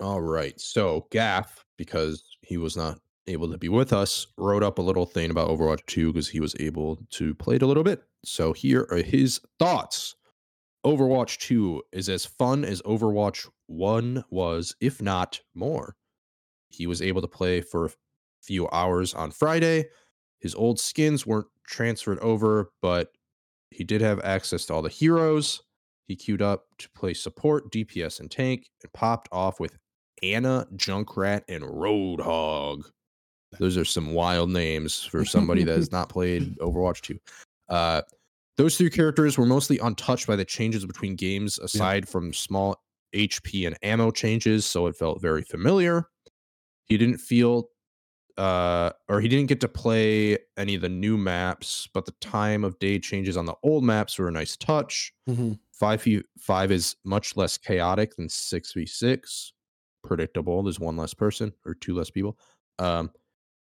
All right. So Gaff, because he was not able to be with us, wrote up a little thing about Overwatch 2 because he was able to play it a little bit. So here are his thoughts. Overwatch 2 is as fun as Overwatch 1 was, if not more. He was able to play for a few hours on Friday. His old skins weren't transferred over, but he did have access to all the heroes. He queued up to play support, DPS, and tank, and popped off with Ana, Junkrat, and Roadhog. Those are some wild names for somebody that has not played Overwatch 2. Uh, those three characters were mostly untouched by the changes between games, aside yeah. from small HP and ammo changes, so it felt very familiar. He didn't feel, uh, or he didn't get to play any of the new maps, but the time of day changes on the old maps were a nice touch. Mm-hmm. Five v five is much less chaotic than six v six predictable. There's one less person or two less people. Um,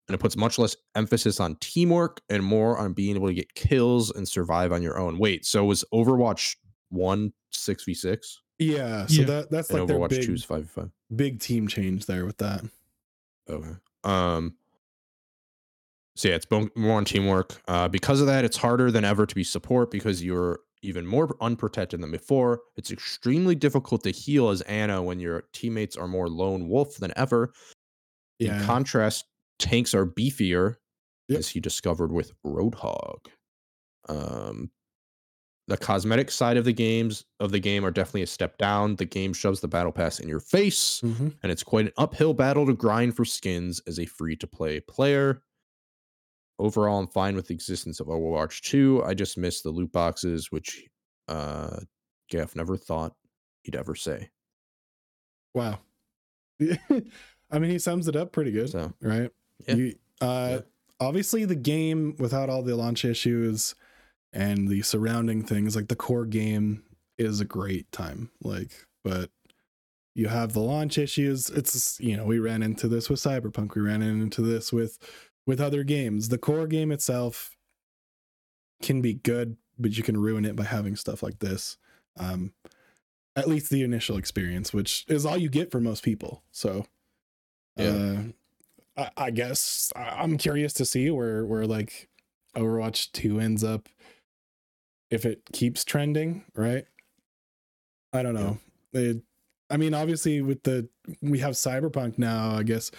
and it puts much less emphasis on teamwork and more on being able to get kills and survive on your own. Wait, so was Overwatch one six v six? Yeah, so yeah. that that's like Overwatch their big, choose five v five. Big team change there with that. Okay. Um. So yeah, it's more on teamwork. Uh, because of that, it's harder than ever to be support because you're even more unprotected than before. It's extremely difficult to heal as Ana when your teammates are more lone wolf than ever. Yeah. In contrast, tanks are beefier, yep. as he discovered with Roadhog. Um, the cosmetic side of the games of the game are definitely a step down. The game shoves the battle pass in your face, mm-hmm. and it's quite an uphill battle to grind for skins as a free to play player overall, I'm fine with the existence of Overwatch 2. I just miss the loot boxes, which uh, Gaff never thought he'd ever say. Wow. I mean, he sums it up pretty good, so, right? Yeah. You, uh, yeah. Obviously, the game without all the launch issues and the surrounding things, like the core game, is a great time. Like, but you have the launch issues. It's you know we ran into this with Cyberpunk. We ran into this with with other games. The core game itself can be good, but you can ruin it by having stuff like this. Um, at least the initial experience, which is all you get for most people. So, yeah, uh, I, I, guess I'm curious to see where where like Overwatch Two ends up if it keeps trending, right? I don't know. Yeah. It, I mean, obviously, with the we have Cyberpunk now, I guess,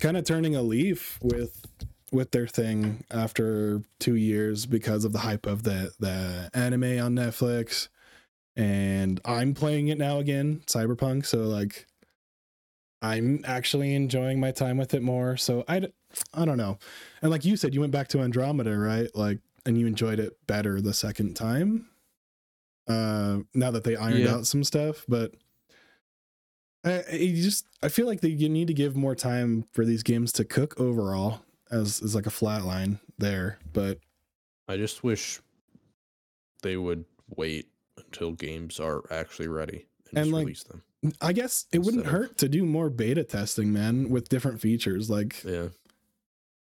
kind of turning a leaf with with their thing after two years because of the hype of the the anime on Netflix, and I'm playing it now again, Cyberpunk. So like, I'm actually enjoying my time with it more. So I I don't know. And like you said, you went back to Andromeda, right? Like, and you enjoyed it better the second time. Uh, now that they ironed Yeah. out some stuff, but I, I just I feel like that you need to give more time for these games to cook overall as is like a flat line there. But I just wish they would wait until games are actually ready and, And, just like, release them. I guess it wouldn't of- hurt to do more beta testing, man, with different features. Like Yeah.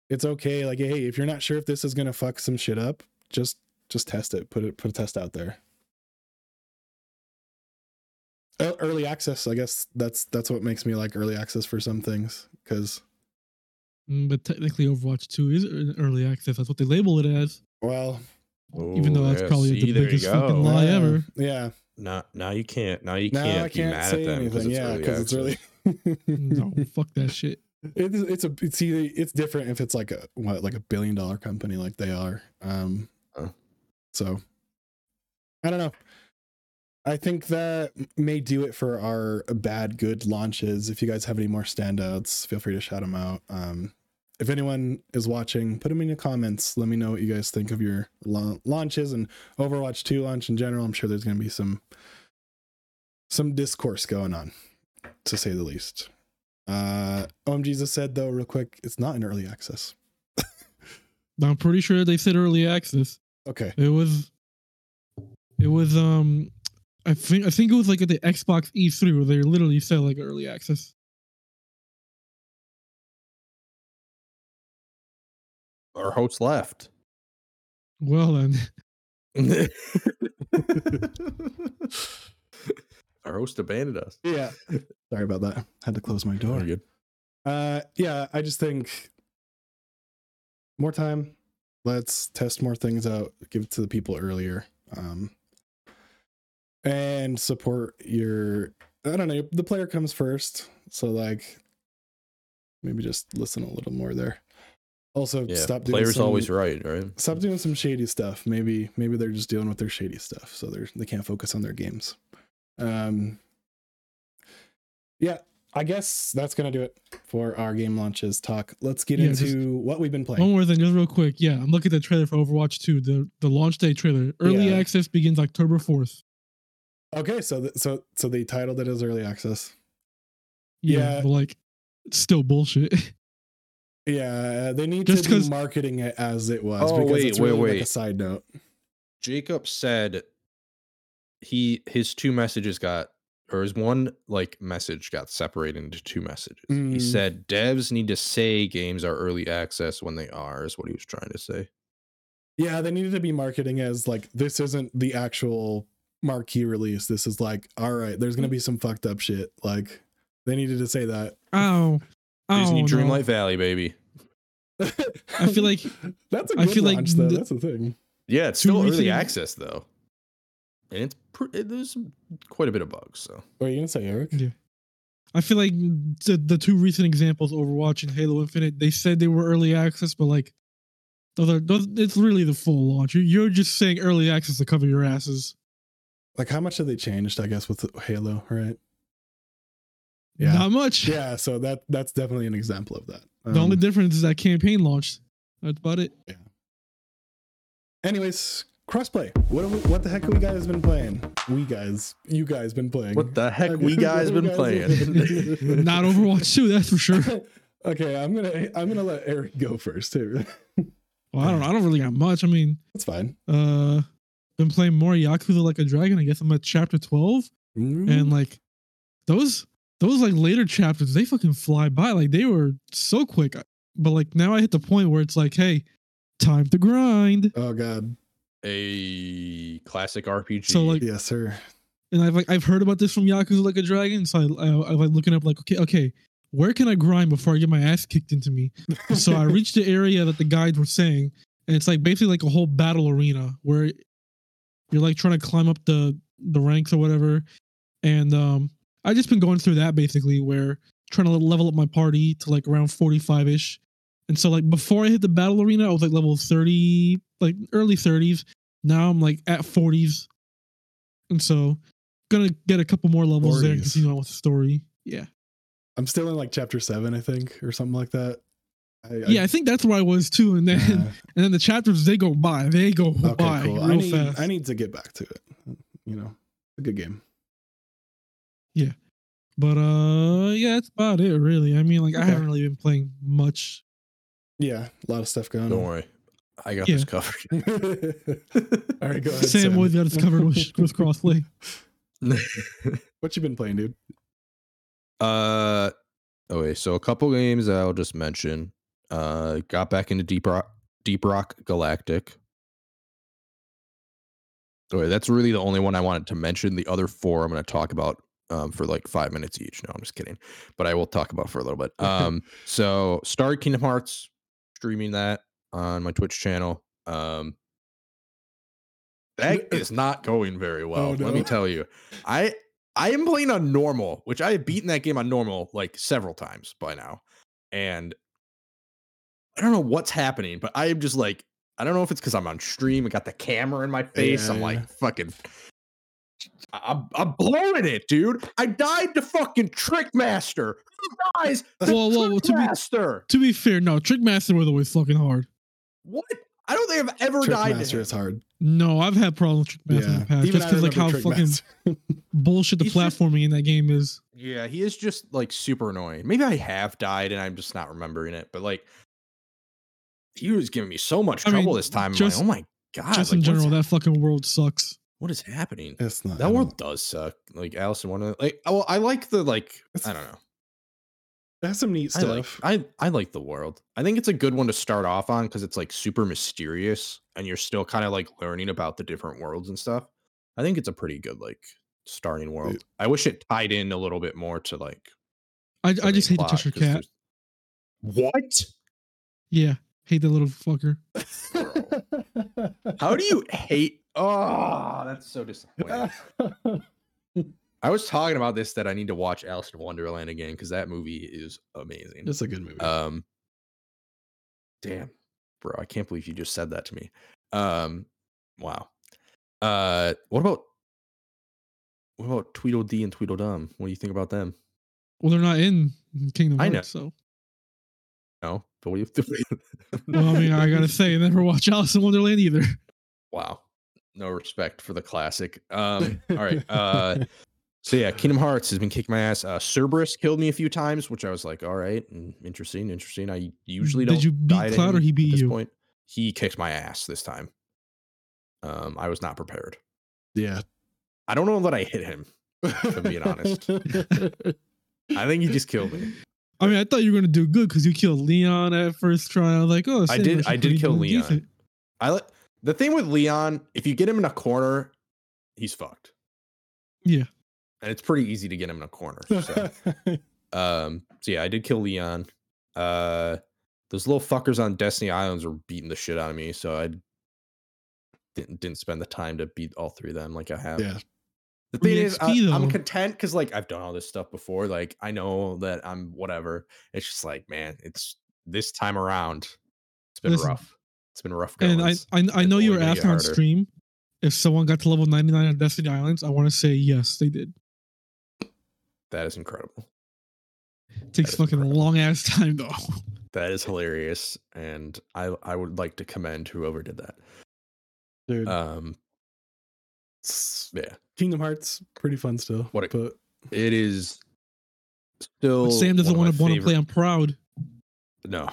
it's okay. Like, hey, if you're not sure if this is gonna fuck some shit up, just just test it. Put it put a test out there. Uh, Early access, I guess that's that's what makes me like early access for some things. Because Mm, But technically, Overwatch 2 is in early access. That's what they label it as. well, even though that's yeah, probably see, the biggest fucking lie yeah, ever. Yeah. Now, now you can't. Now you Now can't, I can't mad say at them anything. Yeah, because it's access. really No, fuck that shit. It is, it's a it's either it's different if it's like a what like a billion dollar company like they are. Um Oh. so I don't know. I think that may do it for our bad good launches. If you guys have any more standouts, feel free to shout them out. Um if anyone is watching, put them in the comments. Let me know what you guys think of your la- launches and Overwatch 2 launch in general. I'm sure there's going to be some some discourse going on to say the least. Uh, OMG just said though, real quick, it's not in early access. I'm pretty sure they said early access. Okay. It was, it was um, I think I think it was like at the Xbox E3 where they literally said like early access. Our host left. Well then, Our host abandoned us. Yeah. Sorry about that. Had to close my door. Good. Uh, yeah, I just think more time. Let's test more things out. Give it to the people earlier. Um, and support your. I don't know. The player comes first, so like, maybe just listen a little more there. Also, Yeah. stop doing Player's some- always right, right? stop doing some shady stuff. Maybe maybe they're just dealing with their shady stuff, so they're they can't focus on their games. Um, yeah, I guess that's gonna do it for our game launches talk. Let's get Yeah, into just- what we've been playing. one more thing, just real quick. Yeah, I'm looking at the trailer for Overwatch 2. The the launch day trailer. Early Yeah. access begins October 4th. Okay, so th- so so they titled it as early access. Yeah, Yeah. like, still bullshit. Yeah, they need Just to be 'cause- marketing it as it was Oh, because wait, it's wait, really like a wait. side note. Jacob said he his two messages got or his one like message got separated into two messages. He Mm. said devs need to say games are early access when they are is what he was trying to say. Yeah, they needed to be marketing as like this isn't the actual marquee release. This is like, all right, there's gonna mm. be some fucked up shit. Like they needed to say that. Oh, Disney oh, Ow, no. Dreamlight Valley, baby. I feel like- that's a I good feel like though. the- That's the thing. Yeah, it's Two still early recent- access though. And it's pr- it, there's quite a bit of bugs, so What are you gonna say, Eric? Yeah. I feel like the, the two recent examples, Overwatch and Halo Infinite, they said they were early access, but like, those are, those, it's really the full launch. You're, you're just saying early access to cover your asses. Like how much have they changed? I guess with Halo, right? Yeah. Not much. Yeah, so that that's definitely an example of that. The only Um, difference is that campaign launched. That's about it. Yeah. Anyways, crossplay. What have we, what the heck have we guys been playing? We guys, you guys been playing. what the heck we guys been playing? Not Overwatch 2, that's for sure. okay, I'm gonna I'm gonna let Eric go first here. Well, I don't. I don't really got much. I mean, That's fine. uh, been playing more Yakuza Like a Dragon. I guess I'm at chapter 12. Mm-hmm. and like those those like later chapters they fucking fly by like they were so quick but like now i hit the point where it's like hey time to grind oh god, a classic RPG. So, like- yes sir. and i've like i've heard about this from yakuza like a dragon so i i, I like looking up like okay okay where can i grind before i get my ass kicked into me so i reached the area that the guides were saying and it's like basically like a whole battle arena where you're like trying to climb up the the ranks or whatever. And um i just been going through that basically where trying to level up my party to like around 45 ish and so like before i hit the battle arena i was like level 30 like early 30s now i'm like at 40s and so gonna get a couple more levels there and 40s. continue on with the story. Yeah. I'm still in like chapter seven, I think, or something like that. I, yeah, I think that's where I was too. And then yeah. and then the chapters they go by, they go okay, by cool. real I need, fast. I need to get back to it. You know, a good game. Yeah, but uh, yeah, that's about it, really. I mean, like I haven't really been playing much. Yeah, a lot of stuff going Don't on. worry, I got Yeah. this covered. All right, go ahead. Sam always got us covered with, with crossplay. What you been playing, dude? Uh, okay. So a couple games that I'll just mention. Uh, got back into Deep Rock, Deep Rock Galactic. Okay, that's really the only one I wanted to mention. The other four I'm going to talk about um, for like five minutes each. No, I'm just kidding, but I will talk about for a little bit. Um, so Star Kingdom Hearts, streaming that on my Twitch channel. Um, that is not going very well. Oh, Let me tell you, I I am playing on normal, which I have beaten that game on normal like several times by now, and I don't know what's happening, but I am just like I don't know if it's because I'm on stream. I got the camera in my face. Yeah, I'm yeah. like fucking. I- I'm, I'm blowing it, dude. I died to fucking Trickmaster. Who dies? Uh, to Whoa, whoa, whoa, to be- Trickmaster. To be fair, no, Trickmaster was always fucking hard. What? I don't think I've ever died to Trickmaster him. is hard. No, I've had problems with Trickmaster in the past, even just because like how remember fucking bullshit the He's just- platforming in that game is. Yeah, he is just like super annoying. Maybe I have died and I'm just not remembering it, but like he was giving me so much I mean, trouble this time. I'm just- like, oh my god! just like, in general, that fucking world sucks. what is happening? It's not That world does suck. Like Alice in Wonderland. Like, oh, I like the like. It's I don't know. That's some neat I like stuff. I I like the world. I think it's a good one to start off on because it's like super mysterious and you're still kind of like learning about the different worlds and stuff. I think it's a pretty good like starting world. I wish it tied in a little bit more to like. I, I just hate main the plot, Cheshire 'cause Cat. What? Yeah, hate the little fucker. How do you hate? Oh, that's so disappointing. I was talking about this that I need to watch Alice in Wonderland again because that movie is amazing. It's a good movie. Um, damn, bro, I can't believe you just said that to me. Um, wow. Uh, what about what about Tweedledee and Tweedledum? What do you think about them? Well, they're not in Kingdom I Hearts, know. so. No, but we have to. Well, I mean, I gotta say, I never watched Alice in Wonderland either. wow, no respect for the classic. Um, all right. Uh, so yeah, Kingdom Hearts has been kicking my ass. Uh, Cerberus killed me a few times, which I was like, all right, mm, interesting, interesting. I usually don't. Did you beat die Cloud or he at beat this you? Point. He kicked my ass this time. Um, I was not prepared. yeah. I don't know that I hit him. I'm being honest. I think he just killed me. I mean, I thought you were gonna do good because you killed Leon at first try. I was like, oh, I did. I did kill Leon. decent. I li- the thing with Leon, if you get him in a corner, he's fucked, Yeah, and it's pretty easy to get him in a corner. So, um, so yeah, I did kill Leon. Uh, those little fuckers on Destiny Islands were beating the shit out of me, so I didn't didn't spend the time to beat all three of them like I have. yeah. The thing is, I, XP I'm content because like I've done all this stuff before. Like I know that I'm whatever. It's just like, man, it's this time around. It's been Listen, rough. It's been rough. Going. and I I, I know you were gonna asked on stream if someone got to level 99 on Destiny Islands. I want to say yes, they did. that is incredible. It takes is fucking a incredible. long ass time though. That is hilarious, and I I would like to commend whoever did that. Dude. Um, s- yeah, Kingdom Hearts, pretty fun still. What a- but it is still. But Sam doesn't want to want to play. I'm proud. No,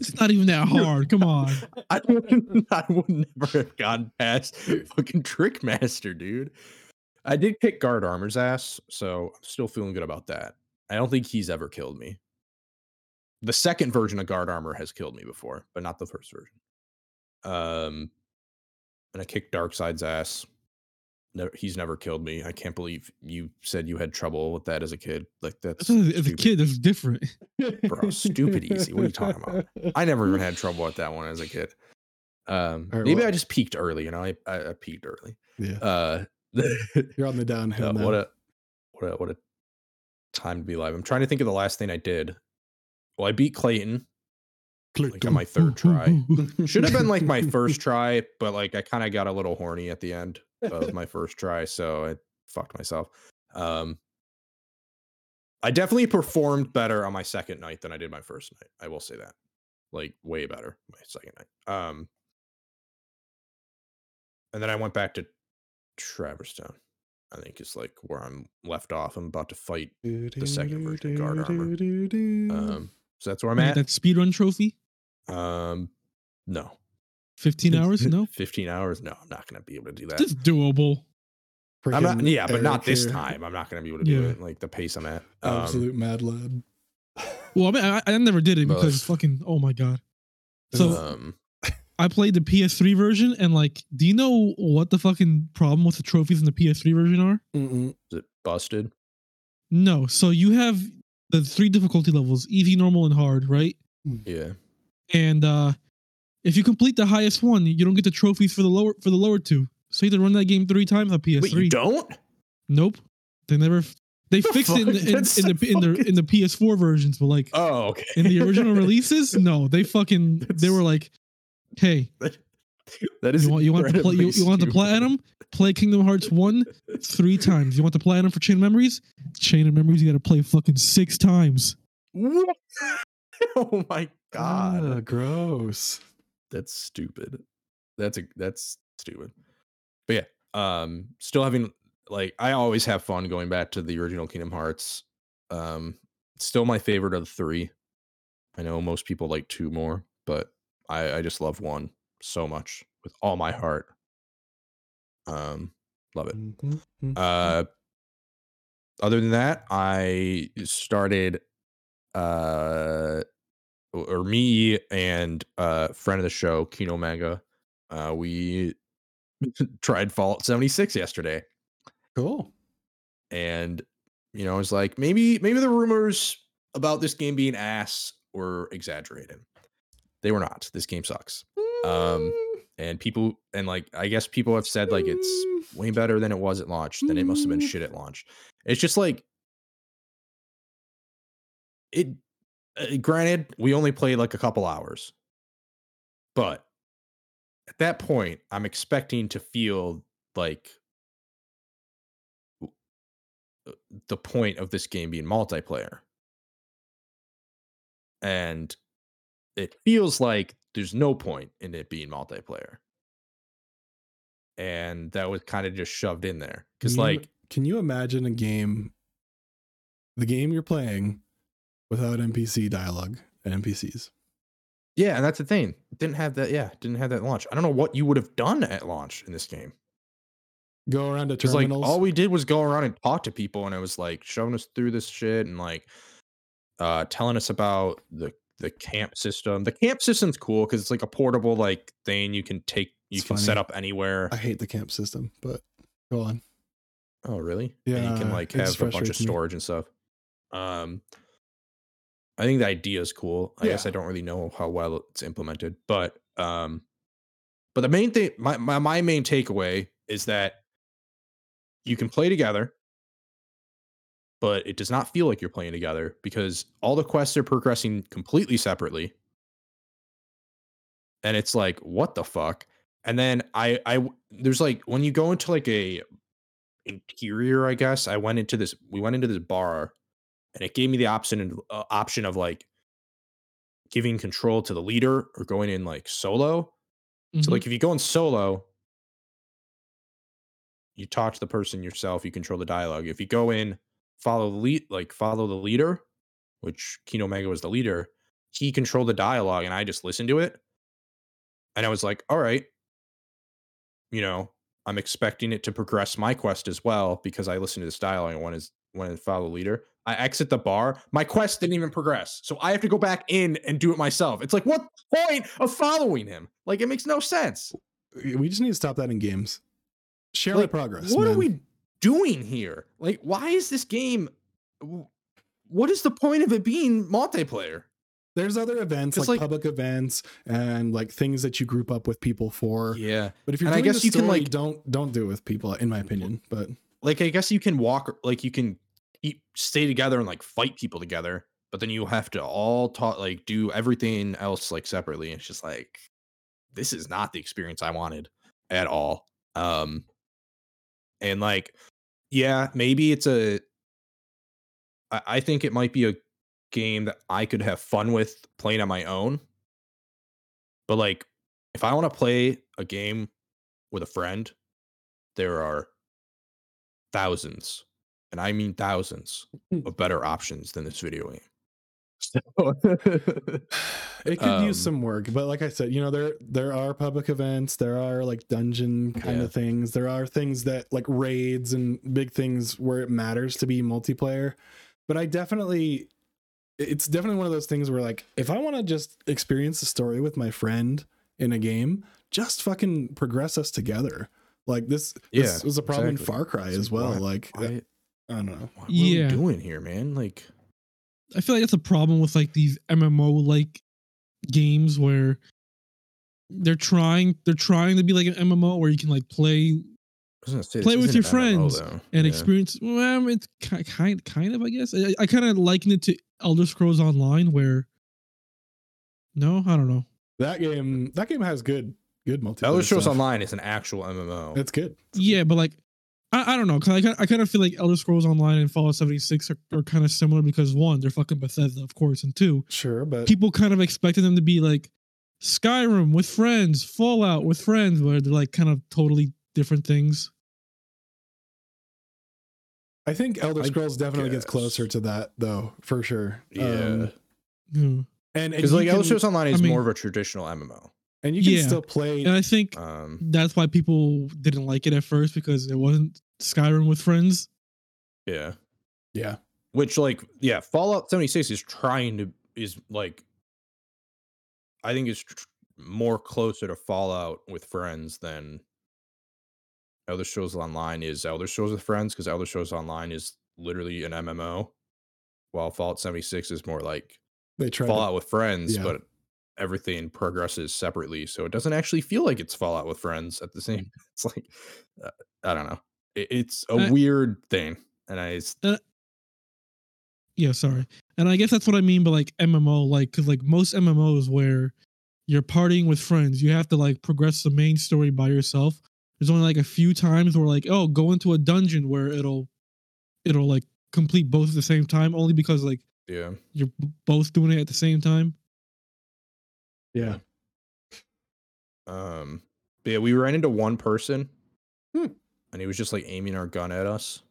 It's not even that hard. Come on. I would, I would never have gotten past fucking Trickmaster, dude. I did kick Guard Armor's ass, so I'm still feeling good about that. I don't think he's ever killed me. The second version of Guard Armor has killed me before, but not the first version. Um, and I kicked Darkside's ass. No, he's never killed me. I can't believe you said you had trouble with that as a kid. Like that's As a kid, that's different. Bro, stupid easy. What are you talking about? I never even had trouble with that one as a kid. Um, right, maybe well- I just peaked early. You know, I I, I peaked early. yeah, Uh, you're on the downhill uh, now. what a what a what a time to be alive. I'm trying to think of the last thing I did. Well, I beat Clayton. Like, on my third try. Should have been like my first try, but like I kind of got a little horny at the end of my first try, so I fucked myself. Um, I definitely performed better on my second night than I did my first night. I will say that. Like way better my second night. Um and then I went back to Traverse Town. I think is like where I'm left off. I'm about to fight. The second version of guard armor. Um so that's where I'm at. that speedrun trophy. Um no. 15 hours? No. 15 hours? No, I'm not gonna be able to do that. It's doable. I'm not, yeah, but not Eric this here. time. I'm not gonna be able to do Yeah. it like the pace I'm at. Um, Absolute mad lad. Well, I mean, I, I never did it because like- fucking, oh my God. So um, I played the PS3 version and like, do you know what the fucking problem with the trophies in the PS3 version are? Mm-mm. is it busted? No. So you have the three difficulty levels easy, normal, and hard, right? Yeah. And uh if you complete the highest one, you don't get the trophies for the lower for the lower two. So you have to run that game three times on PS3. Wait, you don't? Nope. They never they The fixed it in in, That's in the so in the in the PS4 versions, but like Oh, okay. in the original releases, no, they fucking they were like, hey, that is you want you want the pla- you, you want the platinum? Play Kingdom Hearts one three times. You want the platinum for Chain of Memories? Chain of Memories, you got to play fucking six times. What? oh my god, Ah, gross. that's stupid. That's a that's stupid. But yeah, um, still having like I always have fun going back to the original Kingdom Hearts. Um, still my favorite of the three. I know most people like two more, but I I just love one so much with all my heart. Um, love it. Mhm, mhm. Uh, other than that, I started, uh, or me and uh, friend of the show, Kino Mega, uh, we tried Fallout 76 yesterday, cool. and you know, I was like, maybe, maybe the rumors about this game being ass were exaggerated. They were not. This game sucks. Um, and people, and like, I guess people have said like it's way better than it was at launch. Then it must have been Mm. shit at launch. It's just like it. Uh, granted, we only played like a couple hours, but at that point, I'm expecting to feel like uh, the point of this game being multiplayer, and it feels like there's no point in it being multiplayer. And that was kind of just shoved in there. Can you- like, can you imagine a game, the game you're playing, without NPC dialogue and NPCs? Yeah, and that's the thing. Didn't have that. Yeah, didn't have that launch. I don't know what you would have done at launch in this game. Go around to Because like terminals. all we did was go around and talk to people, and it was like showing us through this shit and like uh telling us about the the camp system. The camp system's cool because it's like a portable like thing you can take you It's can set up anywhere. I hate the camp system, but go on. Oh, really? And you can like have a bunch of frustrates me. storage and stuff. Um, I think the idea is cool. I guess I don't really know how well it's implemented, but um, but the main thing, my my, my main takeaway is that you can play together, but it does not feel like you're playing together because all the quests are progressing completely separately. And it's like, what the fuck? And then I I there's like when you go into like a interior, I guess. I went into this we went into this bar and it gave me the option uh, option of like giving control to the leader or going in like solo. So Mhm. like if you go in solo, you talk to the person yourself, you control the dialogue. If you go in, follow the lead, like follow the leader, which Kino Mega was the leader, he controlled the dialogue and I just listened to it. And I was like, all right, you know, I'm expecting it to progress my quest as well because I listened to this dialogue and want to want to follow the leader. I exit the bar. My quest didn't even progress. So I have to go back in and do it myself. It's like, what point of following him? Like it makes no sense. We just need to stop that in games. Share Like, my progress. What are we doing here? Like, why is this game? What is the point of it being multiplayer? There's other events like, like- public events and like things that you group up with people for. Yeah, But if you're And I guess you can, like- don't don't do it with people, in my opinion. But like I guess you can walk, like you can eat, stay together and like fight people together, but then you have to all talk, like do everything else like separately. It's just like this is not the experience I wanted at all. Um, and like, yeah, maybe it's a. I, I think it might be a game that I could have fun with playing on my own. But like, if I want to play a game with a friend, there are thousands, and I mean thousands, of better options than this video game. So, it could use Um, some work but like i said you know there there are public events there are like dungeon kind Yeah. of things there are things that like raids and big things where it matters to be multiplayer but i definitely it's definitely one of those things where like if i want to just experience the story with my friend in a game just fucking progress us together like this Yeah, this was a problem exactly. in far cry as well why- like why- i don't know what, what Yeah. are we doing here, man? Like, I feel like that's a problem with like these MMO like games where they're trying they're trying to be like an MMO where you can like play I was gonna say, Play with your an MMO friends though. and Yeah. experience. Well, it's kind kind kind of I guess I, I kind of liken it to Elder Scrolls Online where. No, I don't know. that game that game has good good multiplayer Elder Scrolls stuff. Online is an actual MMO. it's good Yeah, but like, I, I don't know. 'cause I, I kind of feel like Elder Scrolls Online and Fallout 76 are, are kind of similar because one, they're fucking Bethesda, of course, and two, sure but people kind of expected them to be like Skyrim with friends, Fallout with friends, where they're like kind of totally different things. I think Elder I Scrolls definitely gets closer to that though, for sure. yeah, Um, Yeah. and and because you like Elder Scrolls Online is I mean- more of a traditional MMO. and you can Yeah. still play. And I think Um, that's why people didn't like it at first because it wasn't Skyrim with friends. yeah, yeah, which like yeah, Fallout 76 is trying to is like, I think it's tr- more closer to Fallout with friends than Elder Scrolls Online is Elder Scrolls with friends because Elder Scrolls Online is literally an MMO, while Fallout 76 is more like they try. Fallout with friends, yeah. but everything progresses separately, so it doesn't actually feel like it's Fallout with friends at the same. It's like uh, I don't know. It, it's a Uh, weird thing, and I s- Yeah, sorry. And I guess that's what I mean by like MMO, like because like most MMOs where you're partying with friends, you have to like progress the main story by yourself. There's only like a few times where like, oh, go into a dungeon where it'll it'll like complete both at the same time, only because like yeah. you're b- both doing it at the same time. yeah, Um, but yeah, we ran into one person, Hmm. And he was just like aiming our gun at us.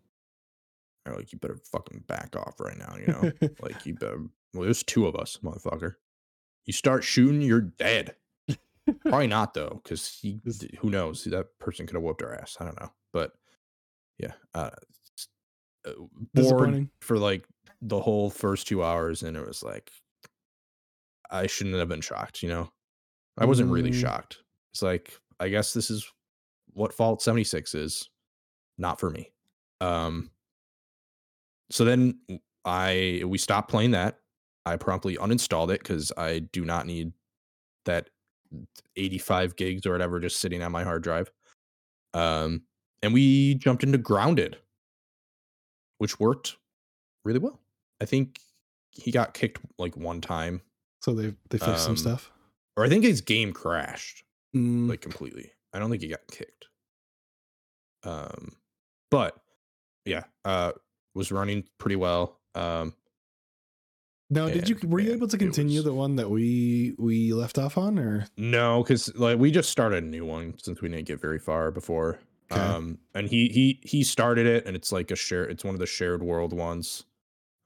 We're like, you better fucking back off right now, you know? like, you better. Well, there's two of us, motherfucker. You start shooting, you're dead. Probably not though, because he. Who knows? That person could have whooped our ass. I don't know, but yeah, uh, uh, bored for like the whole first two hours, and it was like, I shouldn't have been shocked. You know, I wasn't really Mm. shocked. It's like, I guess this is what Fallout 76 is. Not for me. Um so then I we stopped playing that. I promptly uninstalled it because I do not need that 85 gigs or whatever just sitting on my hard drive. Um and we jumped into grounded, which worked really well. I think he got kicked like one time, so they they fixed some Um, stuff. or I think his game crashed Mm, like completely. I don't think he got kicked. Um, but yeah, uh, was running pretty well. Um, now, did you were you able to continue was- the one that we we left off on, or no, because like we just started a new one since we didn't get very far before. Okay. Um, and he he he started it, and it's like a share. It's one of the shared world ones.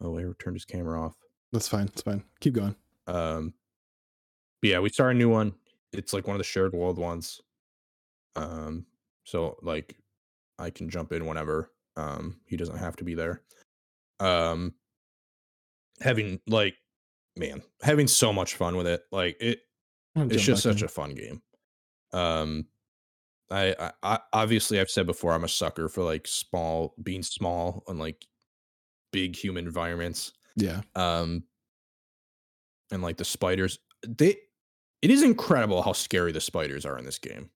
Oh, I turned his camera off. that's fine. It's fine. Keep going. Um, yeah, we start a new one. It's like one of the shared world ones. Um, so like I can jump in whenever. Um, he doesn't have to be there. Um, having like, man, having so much fun with it. Like it, I'm it's just such in. a fun game. Um, I, I, I obviously I've said before I'm a sucker for like small, being small and like big human environments yeah. um and like the spiders they it is incredible how scary the spiders are in this game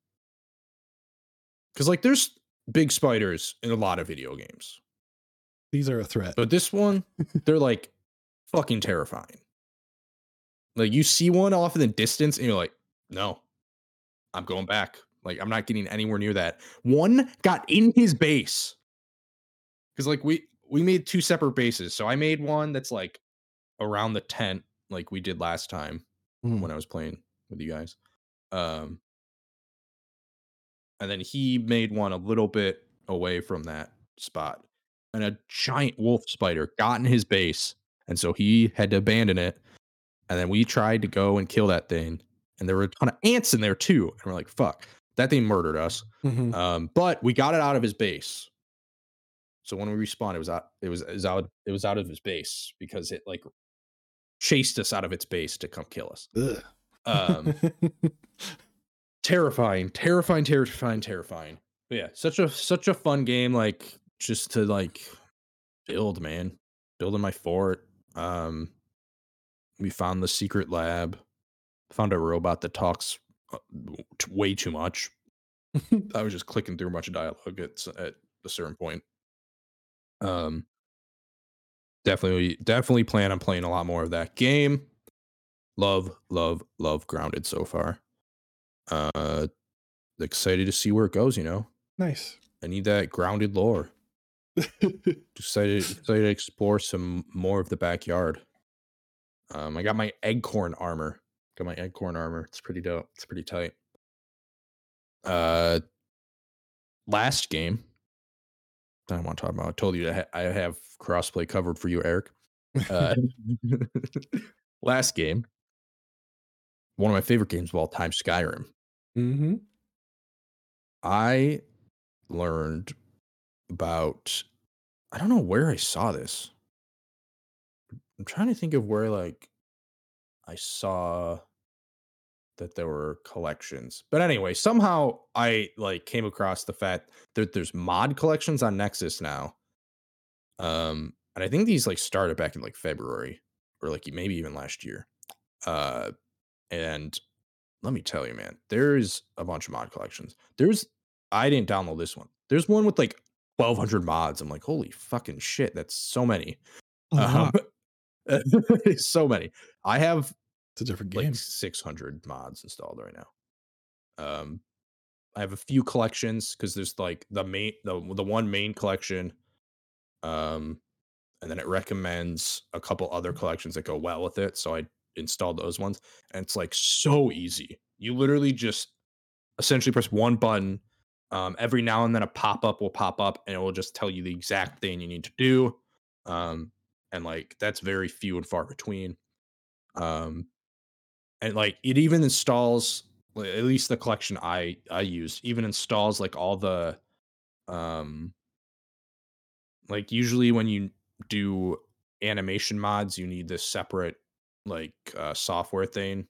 because like there's big spiders in a lot of video games These are a threat. but this one they're like fucking terrifying like you see one off in the distance and you're like no i'm going back like i'm not getting anywhere near that one got in his base because like we we made two separate bases. So I made one that's like around the tent, like we did last time Mm. when I was playing with you guys. Um, and then he made one a little bit away from that spot, and a giant wolf spider got in his base, and so he had to abandon it. And then we tried to go and kill that thing, and there were a ton of ants in there too. And we're like, "Fuck, that thing murdered us." Mhm. Um, but we got it out of his base. So when we respawned, it was out. It was, it was out. It was out of his base because it like chased us out of its base to come kill us. Um, terrifying, terrifying, terrifying, terrifying. But yeah, such a such a fun game. Like just to like build, man, building my fort. Um, we found the secret lab. Found a robot that talks uh, way too much. I was just clicking through a bunch of dialogue at at a certain point. Um, definitely, definitely plan on playing a lot more of that game. Love, love, love Grounded so far. Uh, excited to see where it goes. You know, nice. I need that grounded lore. Excited, excited to explore some more of the backyard. Um, I got my acorn armor. Got my acorn armor. It's pretty dope. It's pretty tight. Uh, last game I want to talk about. I told you ha- I have crossplay covered for you, Eric. Uh, last game, one of my favorite games of all time, Skyrim. Hmm I learned about I don't know where I saw this. I'm trying to think of where like I saw that there were collections. But anyway, somehow I like came across the fact that there's mod collections on Nexus now. Um and I think these like started back in like February or like maybe even last year. Uh and let me tell you man, there's a bunch of mod collections. There's I didn't download this one. There's one with like 1200 mods. I'm like, "Holy fucking shit, that's so many." Lot. Um, so many. I have It's a different game. like 600 mods installed right now. Um, I have a few collections because there's like the main the the one main collection, um, and then it recommends a couple other collections that go well with it. So I installed those ones, and it's like so easy. You literally just essentially press one button. Um, every now and then a pop up will pop up, and it will just tell you the exact thing you need to do. Um, and like that's very few and far between. Um, and like it even installs at least the collection i i use even installs like all the um like usually when you do animation mods you need this separate like uh software thing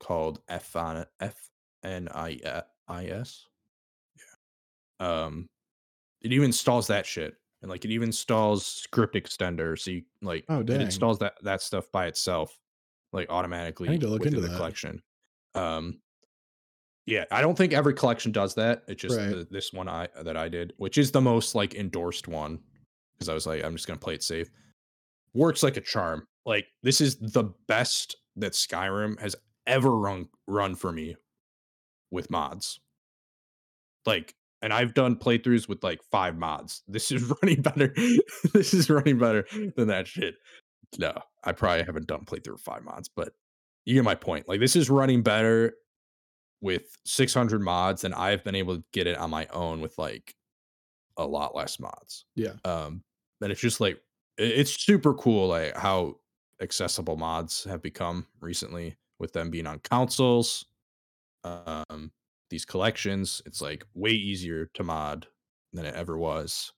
called f on f n i i s yeah. Um it even installs that shit and like it even installs script extender so you like Oh, it installs that that stuff by itself like automatically I need to look into the that. collection. Um yeah i don't think every collection does that it's just Right. the, this one i that i did which is the most like endorsed one because i was like i'm just gonna play it safe. Works like a charm like this is the best that skyrim has ever run run for me with mods. Like and i've done playthroughs with like five mods. This is running better. This is running better than that shit. No i probably haven't done playthrough with five mods but you get my point. Like this is running better with 600 mods than i've been able to get it on my own with like a lot less mods. Yeah. um and it's just like it's super cool like how accessible mods have become recently with them being on consoles um these collections it's like way easier to mod than it ever was.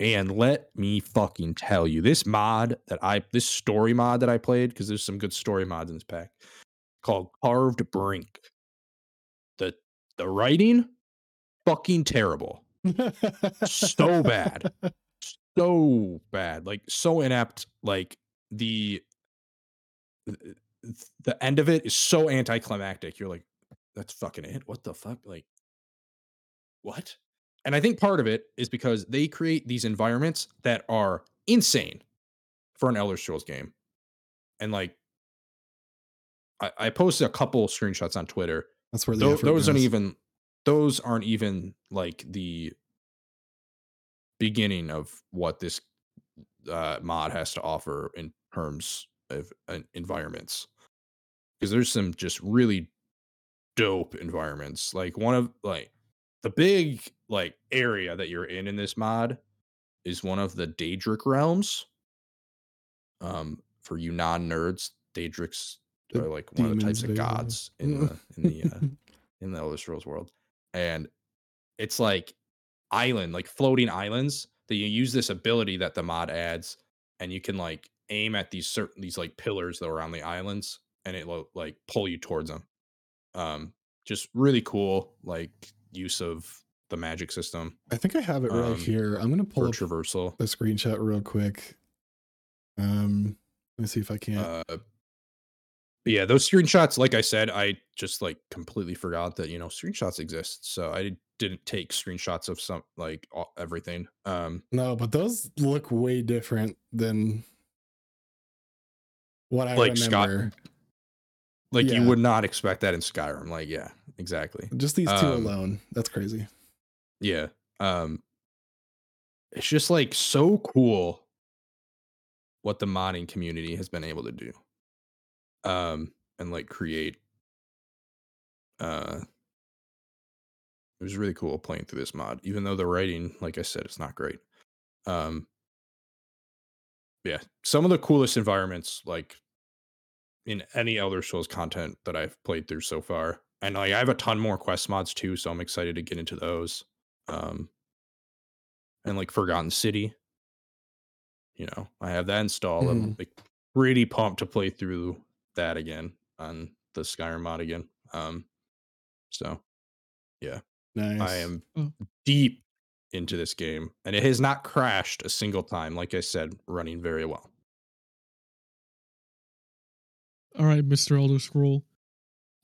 And let me fucking tell you this mod that i this story mod that i played because there's some good story mods in this pack called carved brink. The the writing fucking terrible. So bad. so bad like so inept like the the end of it is so anticlimactic you're like that's fucking it? What the fuck? Like what? And i think part of it is because they create these environments that are insane for an elder scrolls game. And like i, I posted a couple screenshots on twitter. That's where the Tho- effort those aren't even those aren't even like the beginning of what this uh, mod has to offer in terms of uh, environments. Because there's some just really dope environments like one of like the big like area that you're in in this mod is one of the daedric realms. Um for you non-nerds daedrics are like one of the types of gods in the in the uh, in the Elder Scrolls world. And it's like island, like floating islands that you use this ability that the mod adds, and you can like aim at these certain these like pillars that are on the islands, and it will like pull you towards them. Um, just really cool, like use of the magic system I think I have it right Um, here. I'm gonna pull up traversal. the screenshot real quick. Um, let me see if I can. Uh, yeah, those screenshots, like I said, I just like completely forgot that you know screenshots exist. So I didn't take screenshots of some like all, everything. Um, no, but those look way different than what I Like Scott- remember. like Yeah. you would not expect that in Skyrim. Like, yeah, exactly. Just these two um, alone. That's crazy. Yeah. Um, it's just like so cool what the modding community has been able to do. Um, and like create. Uh, it was really cool playing through this mod, even though the writing, like I said, it's not great. Um, yeah, some of the coolest environments, like in any Elder Scrolls content that I've played through so far, and like I have a ton more quest mods too, so I'm excited to get into those. Um, and like Forgotten City, you know, I have that installed. I'm like pretty pumped to play through that again on the Skyrim mod again. Um, so yeah, Nice. I am Oh. deep into this game, and it has not crashed a single time. Like I said, running very well. All right, Mr. Elder Scroll.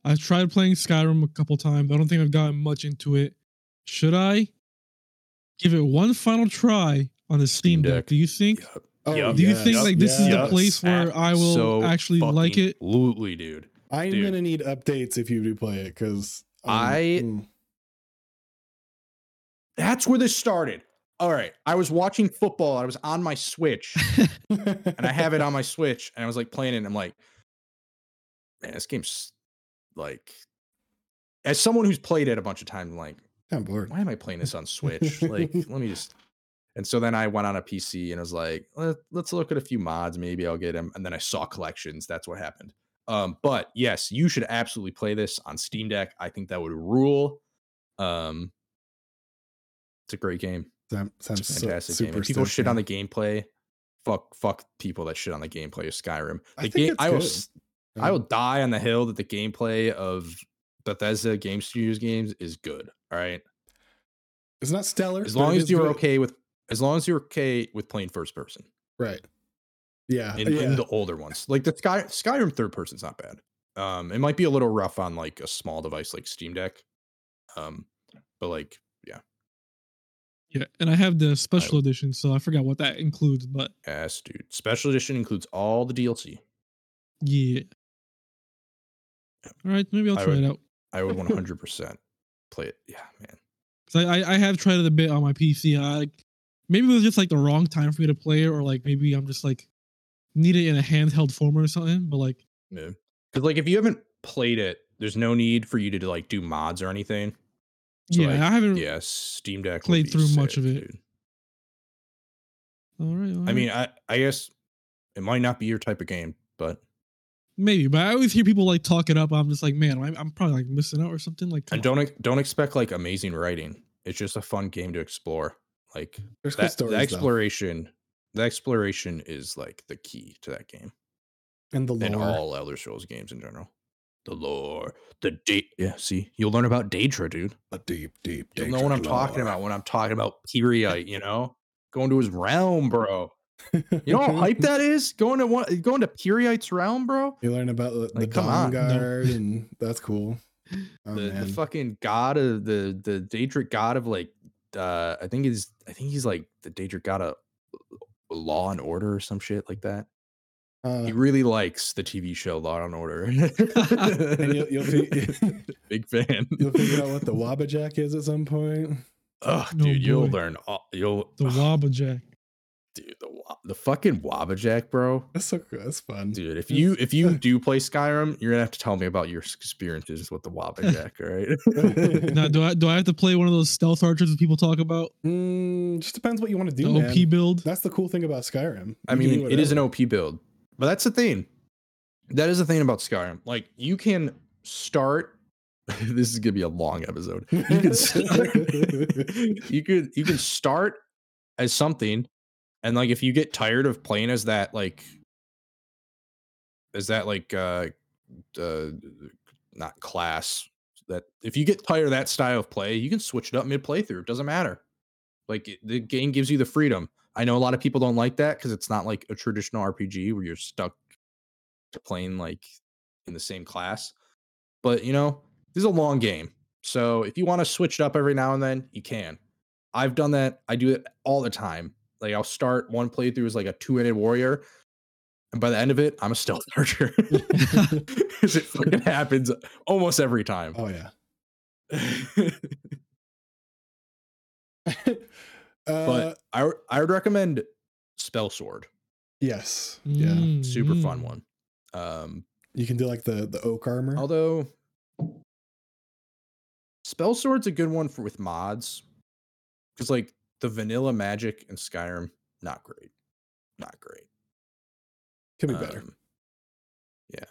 I've tried playing Skyrim a couple times. I don't think I've gotten much into it. Should I give it one final try on the Steam, Steam Deck? Deck. Do you think? Oh, Yup. Do you yes, think like this is the place where I will actually like it? Absolutely, dude. I'm dude. gonna need updates if you do play it because um, I- hmm. That's where this started. All right, I was watching football. I was on my Switch, and I have it on my Switch, and I was like playing it. And I'm like, man, this game's like, as someone who's played it a bunch of times, I'm like, I'm bored. why am I playing this on Switch? like, let me just. And so then I went on a PC and I was like, Let, let's look at a few mods. Maybe I'll get them. And then I saw collections. That's what happened. Um, but yes, you should absolutely play this on Steam Deck. I think that would rule. Um, it's a great game. It's Sounds a so- fantastic game. And people shit on the gameplay. Fuck, fuck people that shit on the gameplay of Skyrim. I The think game, it's I will, I will die on the hill that the gameplay of Bethesda Game Studios games is good. All right. It's not stellar. as long as you're good. okay with as long as you're okay with playing first person Right. Yeah. in, yeah. in the older ones like the sky skyrim third person's not bad um it might be a little rough on like a small device like steam deck um but like yeah Yeah, and I have the special edition, so I forgot what that includes, but ass dude special edition includes all the dlc yeah. All right, maybe I'll try would- it out. i would 100% play it yeah man 'Cause I, I I have tried it a bit on my PC. I maybe it was just like the wrong time for me to play it, or like maybe I'm just like need it in a handheld form or something. But like yeah because like if you haven't played it there's no need for you to like do mods or anything So, yeah, like, I haven't. yeah steam deck Played through much of it. dude. All right, all i mean i i guess it might not be your type of game but maybe, but I always hear people like talk it up. I'm just like, man, I'm, I'm probably like missing out or something. Like, and don't ex- don't expect like amazing writing. It's just a fun game to explore. Like There's cool that, stories the though. exploration, the exploration is like the key to that game and the and all Elder Scrolls games in general. The lore, the date. Yeah, see, you'll learn about Daedra, dude. A deep, deep. You'll know what I'm talking about when I'm talking about Peryite. You know, going to his realm, bro. You know how hype that is? Going to one, going to Peryite's realm, bro. You learn about the, the Like, Dawn on. No. Guard, and that's cool. Oh, the, the fucking god of the the Daedric god of like uh I think he's I think he's like the Daedric got a Law and Order or some shit like that. Uh, He really likes the TV show Law and Order. and you'll, you'll, fi- Big fan. you'll figure out what the Wabbajack is at some point. Oh, dude, you'll learn. All, you'll The Wabbajack. dude the the fucking Wabbajack, bro. That's so cool. That's fun. Dude, if you if you do play Skyrim, you're gonna have to tell me about your experiences with the Wabbajack, right? Now, do I do I have to play one of those stealth archers that people talk about? Mm, just depends what you want to The do. OP man. build. That's the cool thing about Skyrim. I You can do mean, it is an. OP build, but that's the thing. That is the thing about Skyrim. Like, you can start. this is gonna be a long episode. You can start. you could you can start as something, and like if you get tired of playing as that, like, is that like uh, uh not class. That if you get tired of that style of play, you can switch it up mid playthrough. It doesn't matter. Like it- the game gives you the freedom. I know a lot of people don't like that because it's not like a traditional RPG where you're stuck to playing like in the same class. But you know, this is a long game. So if you want to switch it up every now and then, you can. I've done that. I do it all the time. Like I'll start one playthrough as like a two-handed warrior, and by the end of it, I'm a stealth archer. Because it fucking happens almost every time. Oh yeah. uh, but I would recommend Spell Sword. yes, yeah, Super fun Mm. one. Um, you can do like the the oak armor. although Spell Sword's a good one for with mods. Because like the vanilla magic in Skyrim, not great. Not great. Could be better. Um, yeah.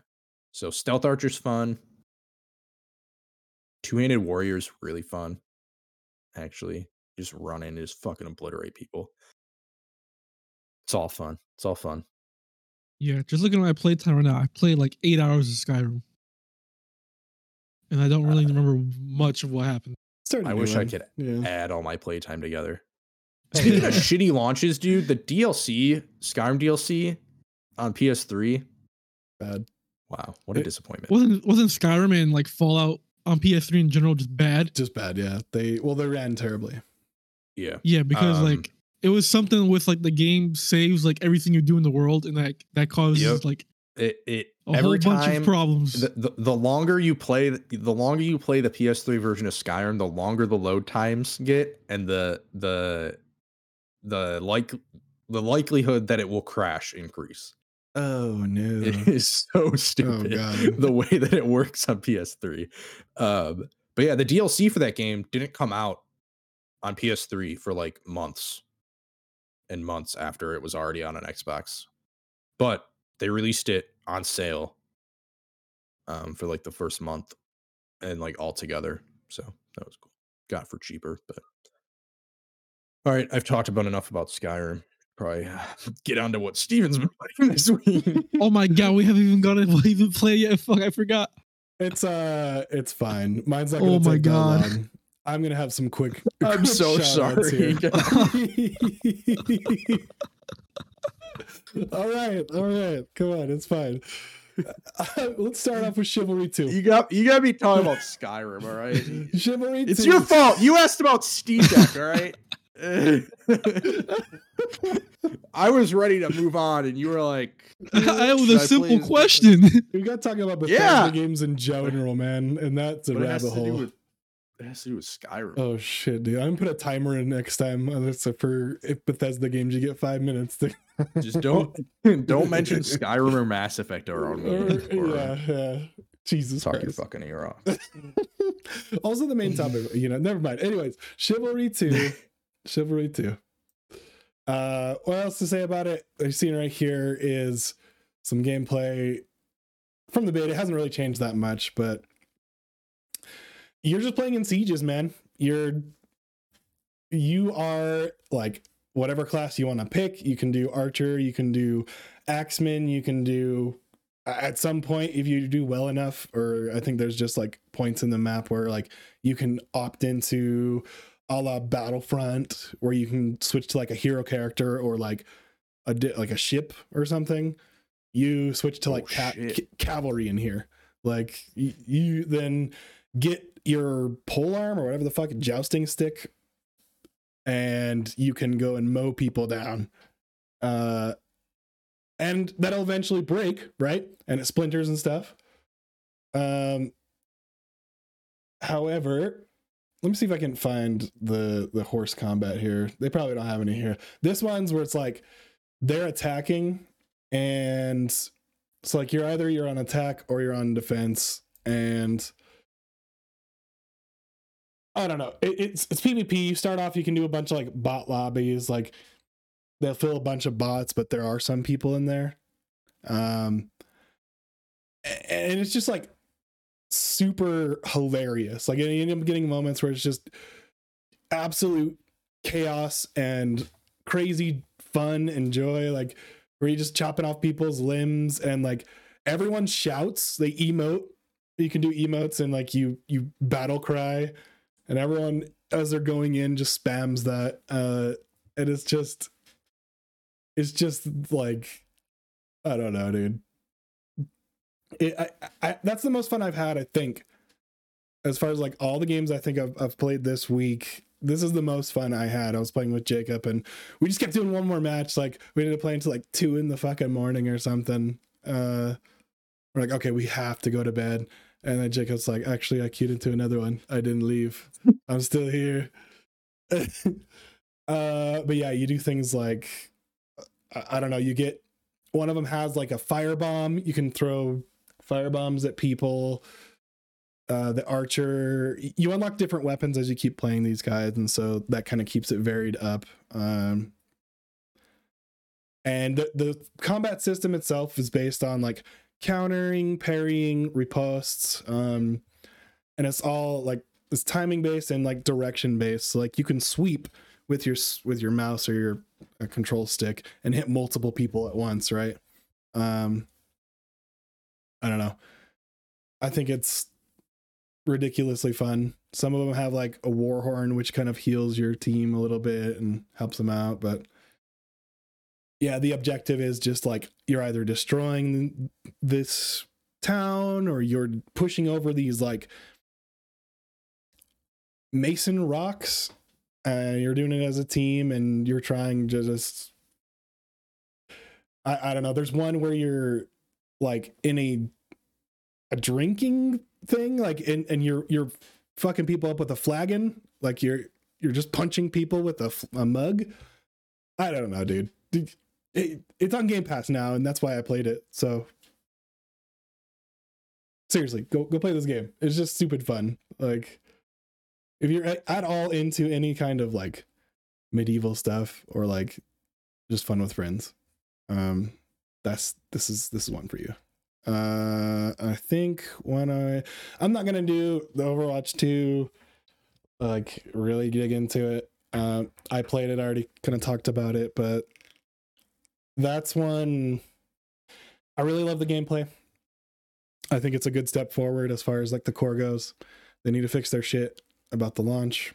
So Stealth Archer's fun. Two-handed warrior's really fun. Actually. Just run in and just fucking obliterate people. It's all fun. It's all fun. Yeah, just looking at my playtime right now, I played like eight hours of Skyrim, and I don't really Uh, remember much of what happened. I a I new wish I could Yeah. add all my playtime together. Speaking of shitty launches, dude, the DLC, Skyrim DLC on PS3. Bad. Wow, what a It- disappointment. Wasn't wasn't Skyrim and like Fallout on PS3 in general just bad? Just bad. Yeah. They well they ran terribly. Yeah. Yeah, because Um, like it was something with like the game saves like everything you do in the world, and that that causes Yep. like It it a whole every bunch of problems. the, the, the longer you play the longer you play the PS3 version of Skyrim, the longer the load times get and the the the like the likelihood that it will crash increase. Oh no. It is so stupid God. the way that it works on PS3. Um, but yeah, the DLC for that game didn't come out on PS3 for like months and months after it was already on an Xbox. But they released it on sale um, for like the first month and like all together. So that was cool. Got for cheaper, but all right, I've talked about enough about Skyrim. Probably get on to what Steven's been playing this week. oh my god, we haven't even got to even play yet. Fuck, I forgot. It's uh it's fine. Mine's not Oh gonna my take that God. long. I'm gonna have some quick. I'm so sorry. here. all right, all right. Come on, it's fine. Uh, let's start off with Chivalry 2. You got you got to be talking about Skyrim, all right? Chivalry It's 2. your fault. You asked about Steam Deck, all right? I was ready to move on, and you were like, I was a simple question. We got talking about Bethesda Yeah. games in general, man, and that's a But rabbit to hole. with it has to do with Skyrim. Oh shit, dude! I'm gonna put a timer in next time. uh, So for if Bethesda games, you get five minutes. To... Just don't don't mention Skyrim or Mass Effect around me. Or- or yeah, yeah. Jesus Talk your fucking ear off. also, the main topic, you know, never mind. Anyways, Chivalry 2. Chivalry 2. Uh, what else to say about it? I've seen right here is some gameplay from the beta. It hasn't really changed that much, but you're just playing in sieges, man. You're you are like whatever class you want to pick. You can do archer, you can do axeman, you can do at some point if you do well enough or i think there's just like points in the map where like you can opt into a la battlefront where you can switch to like a hero character or like a di- like a ship or something you switch to Oh, like ca- shit. ca- cavalry in here. Like y- you then get your pole arm or whatever the fuck jousting stick and you can go and mow people down. Uh and that'll eventually break right? And it splinters and stuff. Um however let me see if I can find the the horse combat here. They probably don't have any here. This one's where it's like they're attacking and it's like you're either you're on attack or you're on defense and I don't know. It, it's it's PvP. You start off, you can do a bunch of like bot lobbies. Like they'll fill a bunch of bots, but there are some people in there. Um, and it's just like super hilarious. Like you end up getting moments where it's just absolute chaos and crazy fun and joy. Like where you're just chopping off people's limbs and like everyone shouts. They emote. You can do emotes and like you you battle cry and everyone as they're going in just spams that uh and it's just it's just like i don't know dude it, I, I that's the most fun i've had i think as far as like all the games i think I've, I've played this week this is the most fun i had i was playing with jacob and we just kept doing one more match like we ended up playing to like two in the fucking morning or something uh we're like okay we have to go to bed and then Jacob's like, actually, I queued into another one. I didn't leave. I'm still here. uh, but yeah, you do things like, I, I don't know, you get one of them has like a firebomb. You can throw fire bombs at people. Uh, the archer, you unlock different weapons as you keep playing these guys, and so that kind of keeps it varied up. Um, and the, the combat system itself is based on like countering, parrying, ripostes. Um, and it's all like it's timing based and like direction based. So like you can sweep with your with your mouse or your uh, control stick and hit multiple people at once, right? Um, I don't know. I think it's ridiculously fun. Some of them have like a war horn, which kind of heals your team a little bit and helps them out, but yeah, the objective is just like you're either destroying this town or you're pushing over these like mason rocks and you're doing it as a team and you're trying to just I, I don't know there's one where you're like in a a drinking thing like and, and you're you're fucking people up with a flagon like you're you're just punching people with a, a mug i don't know dude it, it's on Game Pass now, and that's why I played it. So seriously, go go play this game. It's just stupid fun. Like if you're at, at all into any kind of like medieval stuff or like just fun with friends, um, that's this is this is one for you. Uh, I think when I I'm not gonna do the Overwatch 2 like really dig into it. Uh, I played it, I already kind of talked about it, but that's one I really love the gameplay. I think it's a good step forward as far as like the core goes. They need to fix their shit about the launch.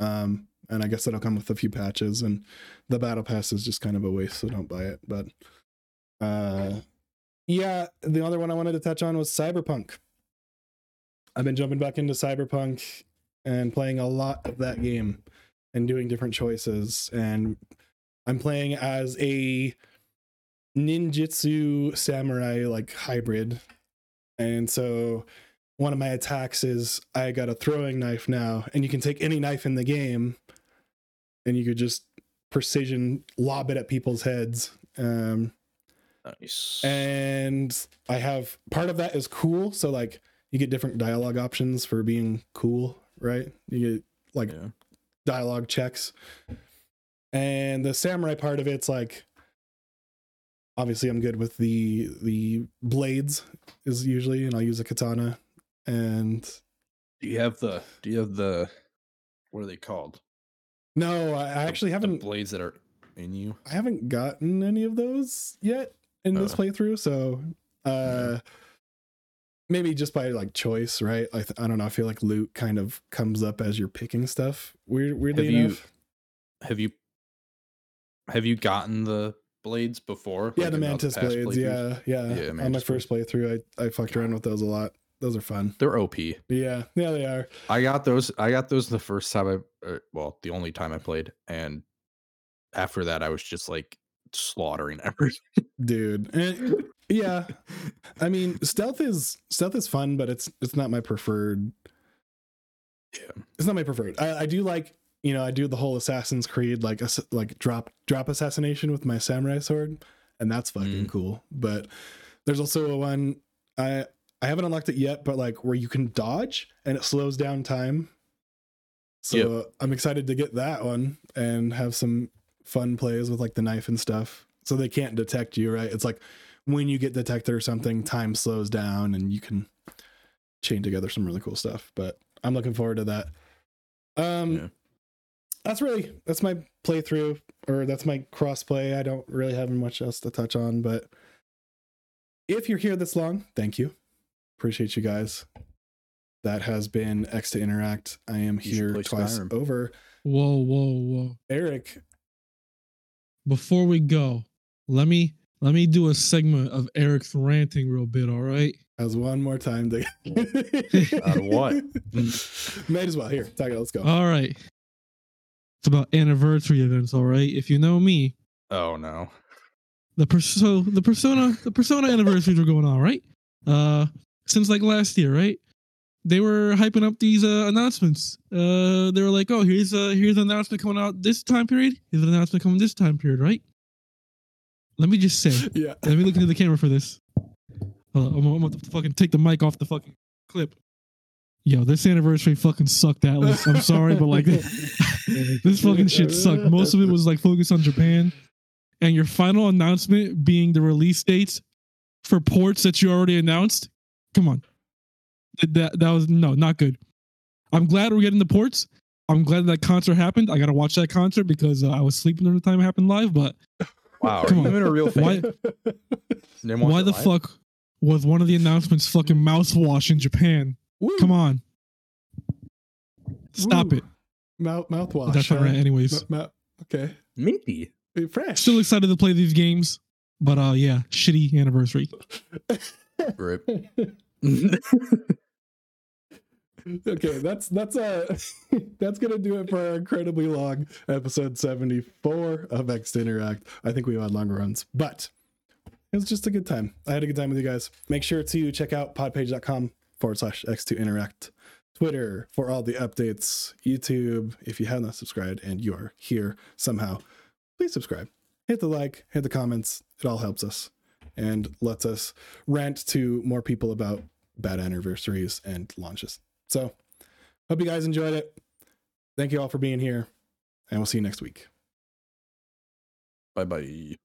Um, and I guess that'll come with a few patches and the battle pass is just kind of a waste, so don't buy it. But uh yeah, the other one I wanted to touch on was Cyberpunk. I've been jumping back into Cyberpunk and playing a lot of that game and doing different choices and I'm playing as a ninjutsu samurai like hybrid. And so one of my attacks is I got a throwing knife now, and you can take any knife in the game and you could just precision lob it at people's heads. Um, nice. And I have part of that is cool. So, like, you get different dialogue options for being cool, right? You get like yeah. dialogue checks and the samurai part of it's like obviously i'm good with the the blades is usually and i'll use a katana and do you have the do you have the what are they called no i, actually haven't blades that are in you i haven't gotten any of those yet in uh, this playthrough so uh maybe just by like choice right i, th- I don't know i feel like loot kind of comes up as you're picking stuff weird weirdly have enough you, have you have you gotten the blades before? Yeah, like the mantis blades. Yeah, yeah. yeah On my first playthrough, I I fucked around with those a lot. Those are fun. They're OP. Yeah, yeah, they are. I got those. I got those the first time I, uh, well, the only time I played, and after that, I was just like slaughtering everything. Dude, and, yeah. I mean, stealth is stealth is fun, but it's it's not my preferred Yeah. it's not my preferred. I, I do like you know I do the whole Assassin's Creed like like drop drop assassination with my samurai sword, and that's fucking Mm. cool. But there's also a one I I haven't unlocked it yet, but like where you can dodge and it slows down time. So I'm excited to get that one and have some fun plays with like the knife and stuff. So they can't detect you, right? It's like when you get detected or something, time slows down and you can chain together some really cool stuff. But I'm looking forward to that. Um Yeah. that's really that's my playthrough or that's my crossplay. I don't really have much else to touch on, but if you're here this long, thank you. Appreciate you guys. That has been X to Interact. I am You here twice Skyrim. over. Whoa, whoa, whoa. Eric, Before we go, let me let me do a segment of Eric's ranting real bit, all right? has one more time to Out of what? Might as well. Here, take it. Let's go. All right. It's about anniversary events, all right? If you know me, Oh no. the perso the persona the persona anniversaries are going on, right? Uh since like last year, right? They were hyping up these uh, announcements. Uh they were like, "Oh, here's uh here's an announcement coming out this time period. Here's an announcement coming this time period, right?" Let me just say, yeah. let me look into the camera for this. Hold on, I'm, I'm gonna fucking take the mic off the fucking clip. Yo, this anniversary fucking sucked, Atlus. I'm sorry, but like this fucking shit sucked. Most of it was like focused on Japan, and your final announcement being the release dates for ports that you already announced. Come on, that that, that was no, not good. I'm glad we're getting the ports. I'm glad that concert happened. I gotta watch that concert because uh, I was sleeping during the time it happened live. But Wow. Come are you on. a real fan? why why the live? fuck was one of the announcements fucking mouthwash in Japan? Come on, stop Woo. it. Mouth mouthwash. That's my huh? anyways. Ma- ma- okay. Minty. Hey, Fresh. Still excited to play these games, but uh, yeah, shitty anniversary. Rip. okay, that's that's uh that's gonna do it for our incredibly long episode 74 of X Interact. I think we had longer runs, but it was just a good time. I had a good time with you guys. Make sure to check out podpage.com forward slash X2 Interact. Twitter for all the updates, YouTube, if you have not subscribed and you are here somehow, please subscribe. Hit the like, hit the comments. It all helps us and lets us rant to more people about bad anniversaries and launches. So, hope you guys enjoyed it. Thank you all for being here, and we'll see you next week. Bye bye.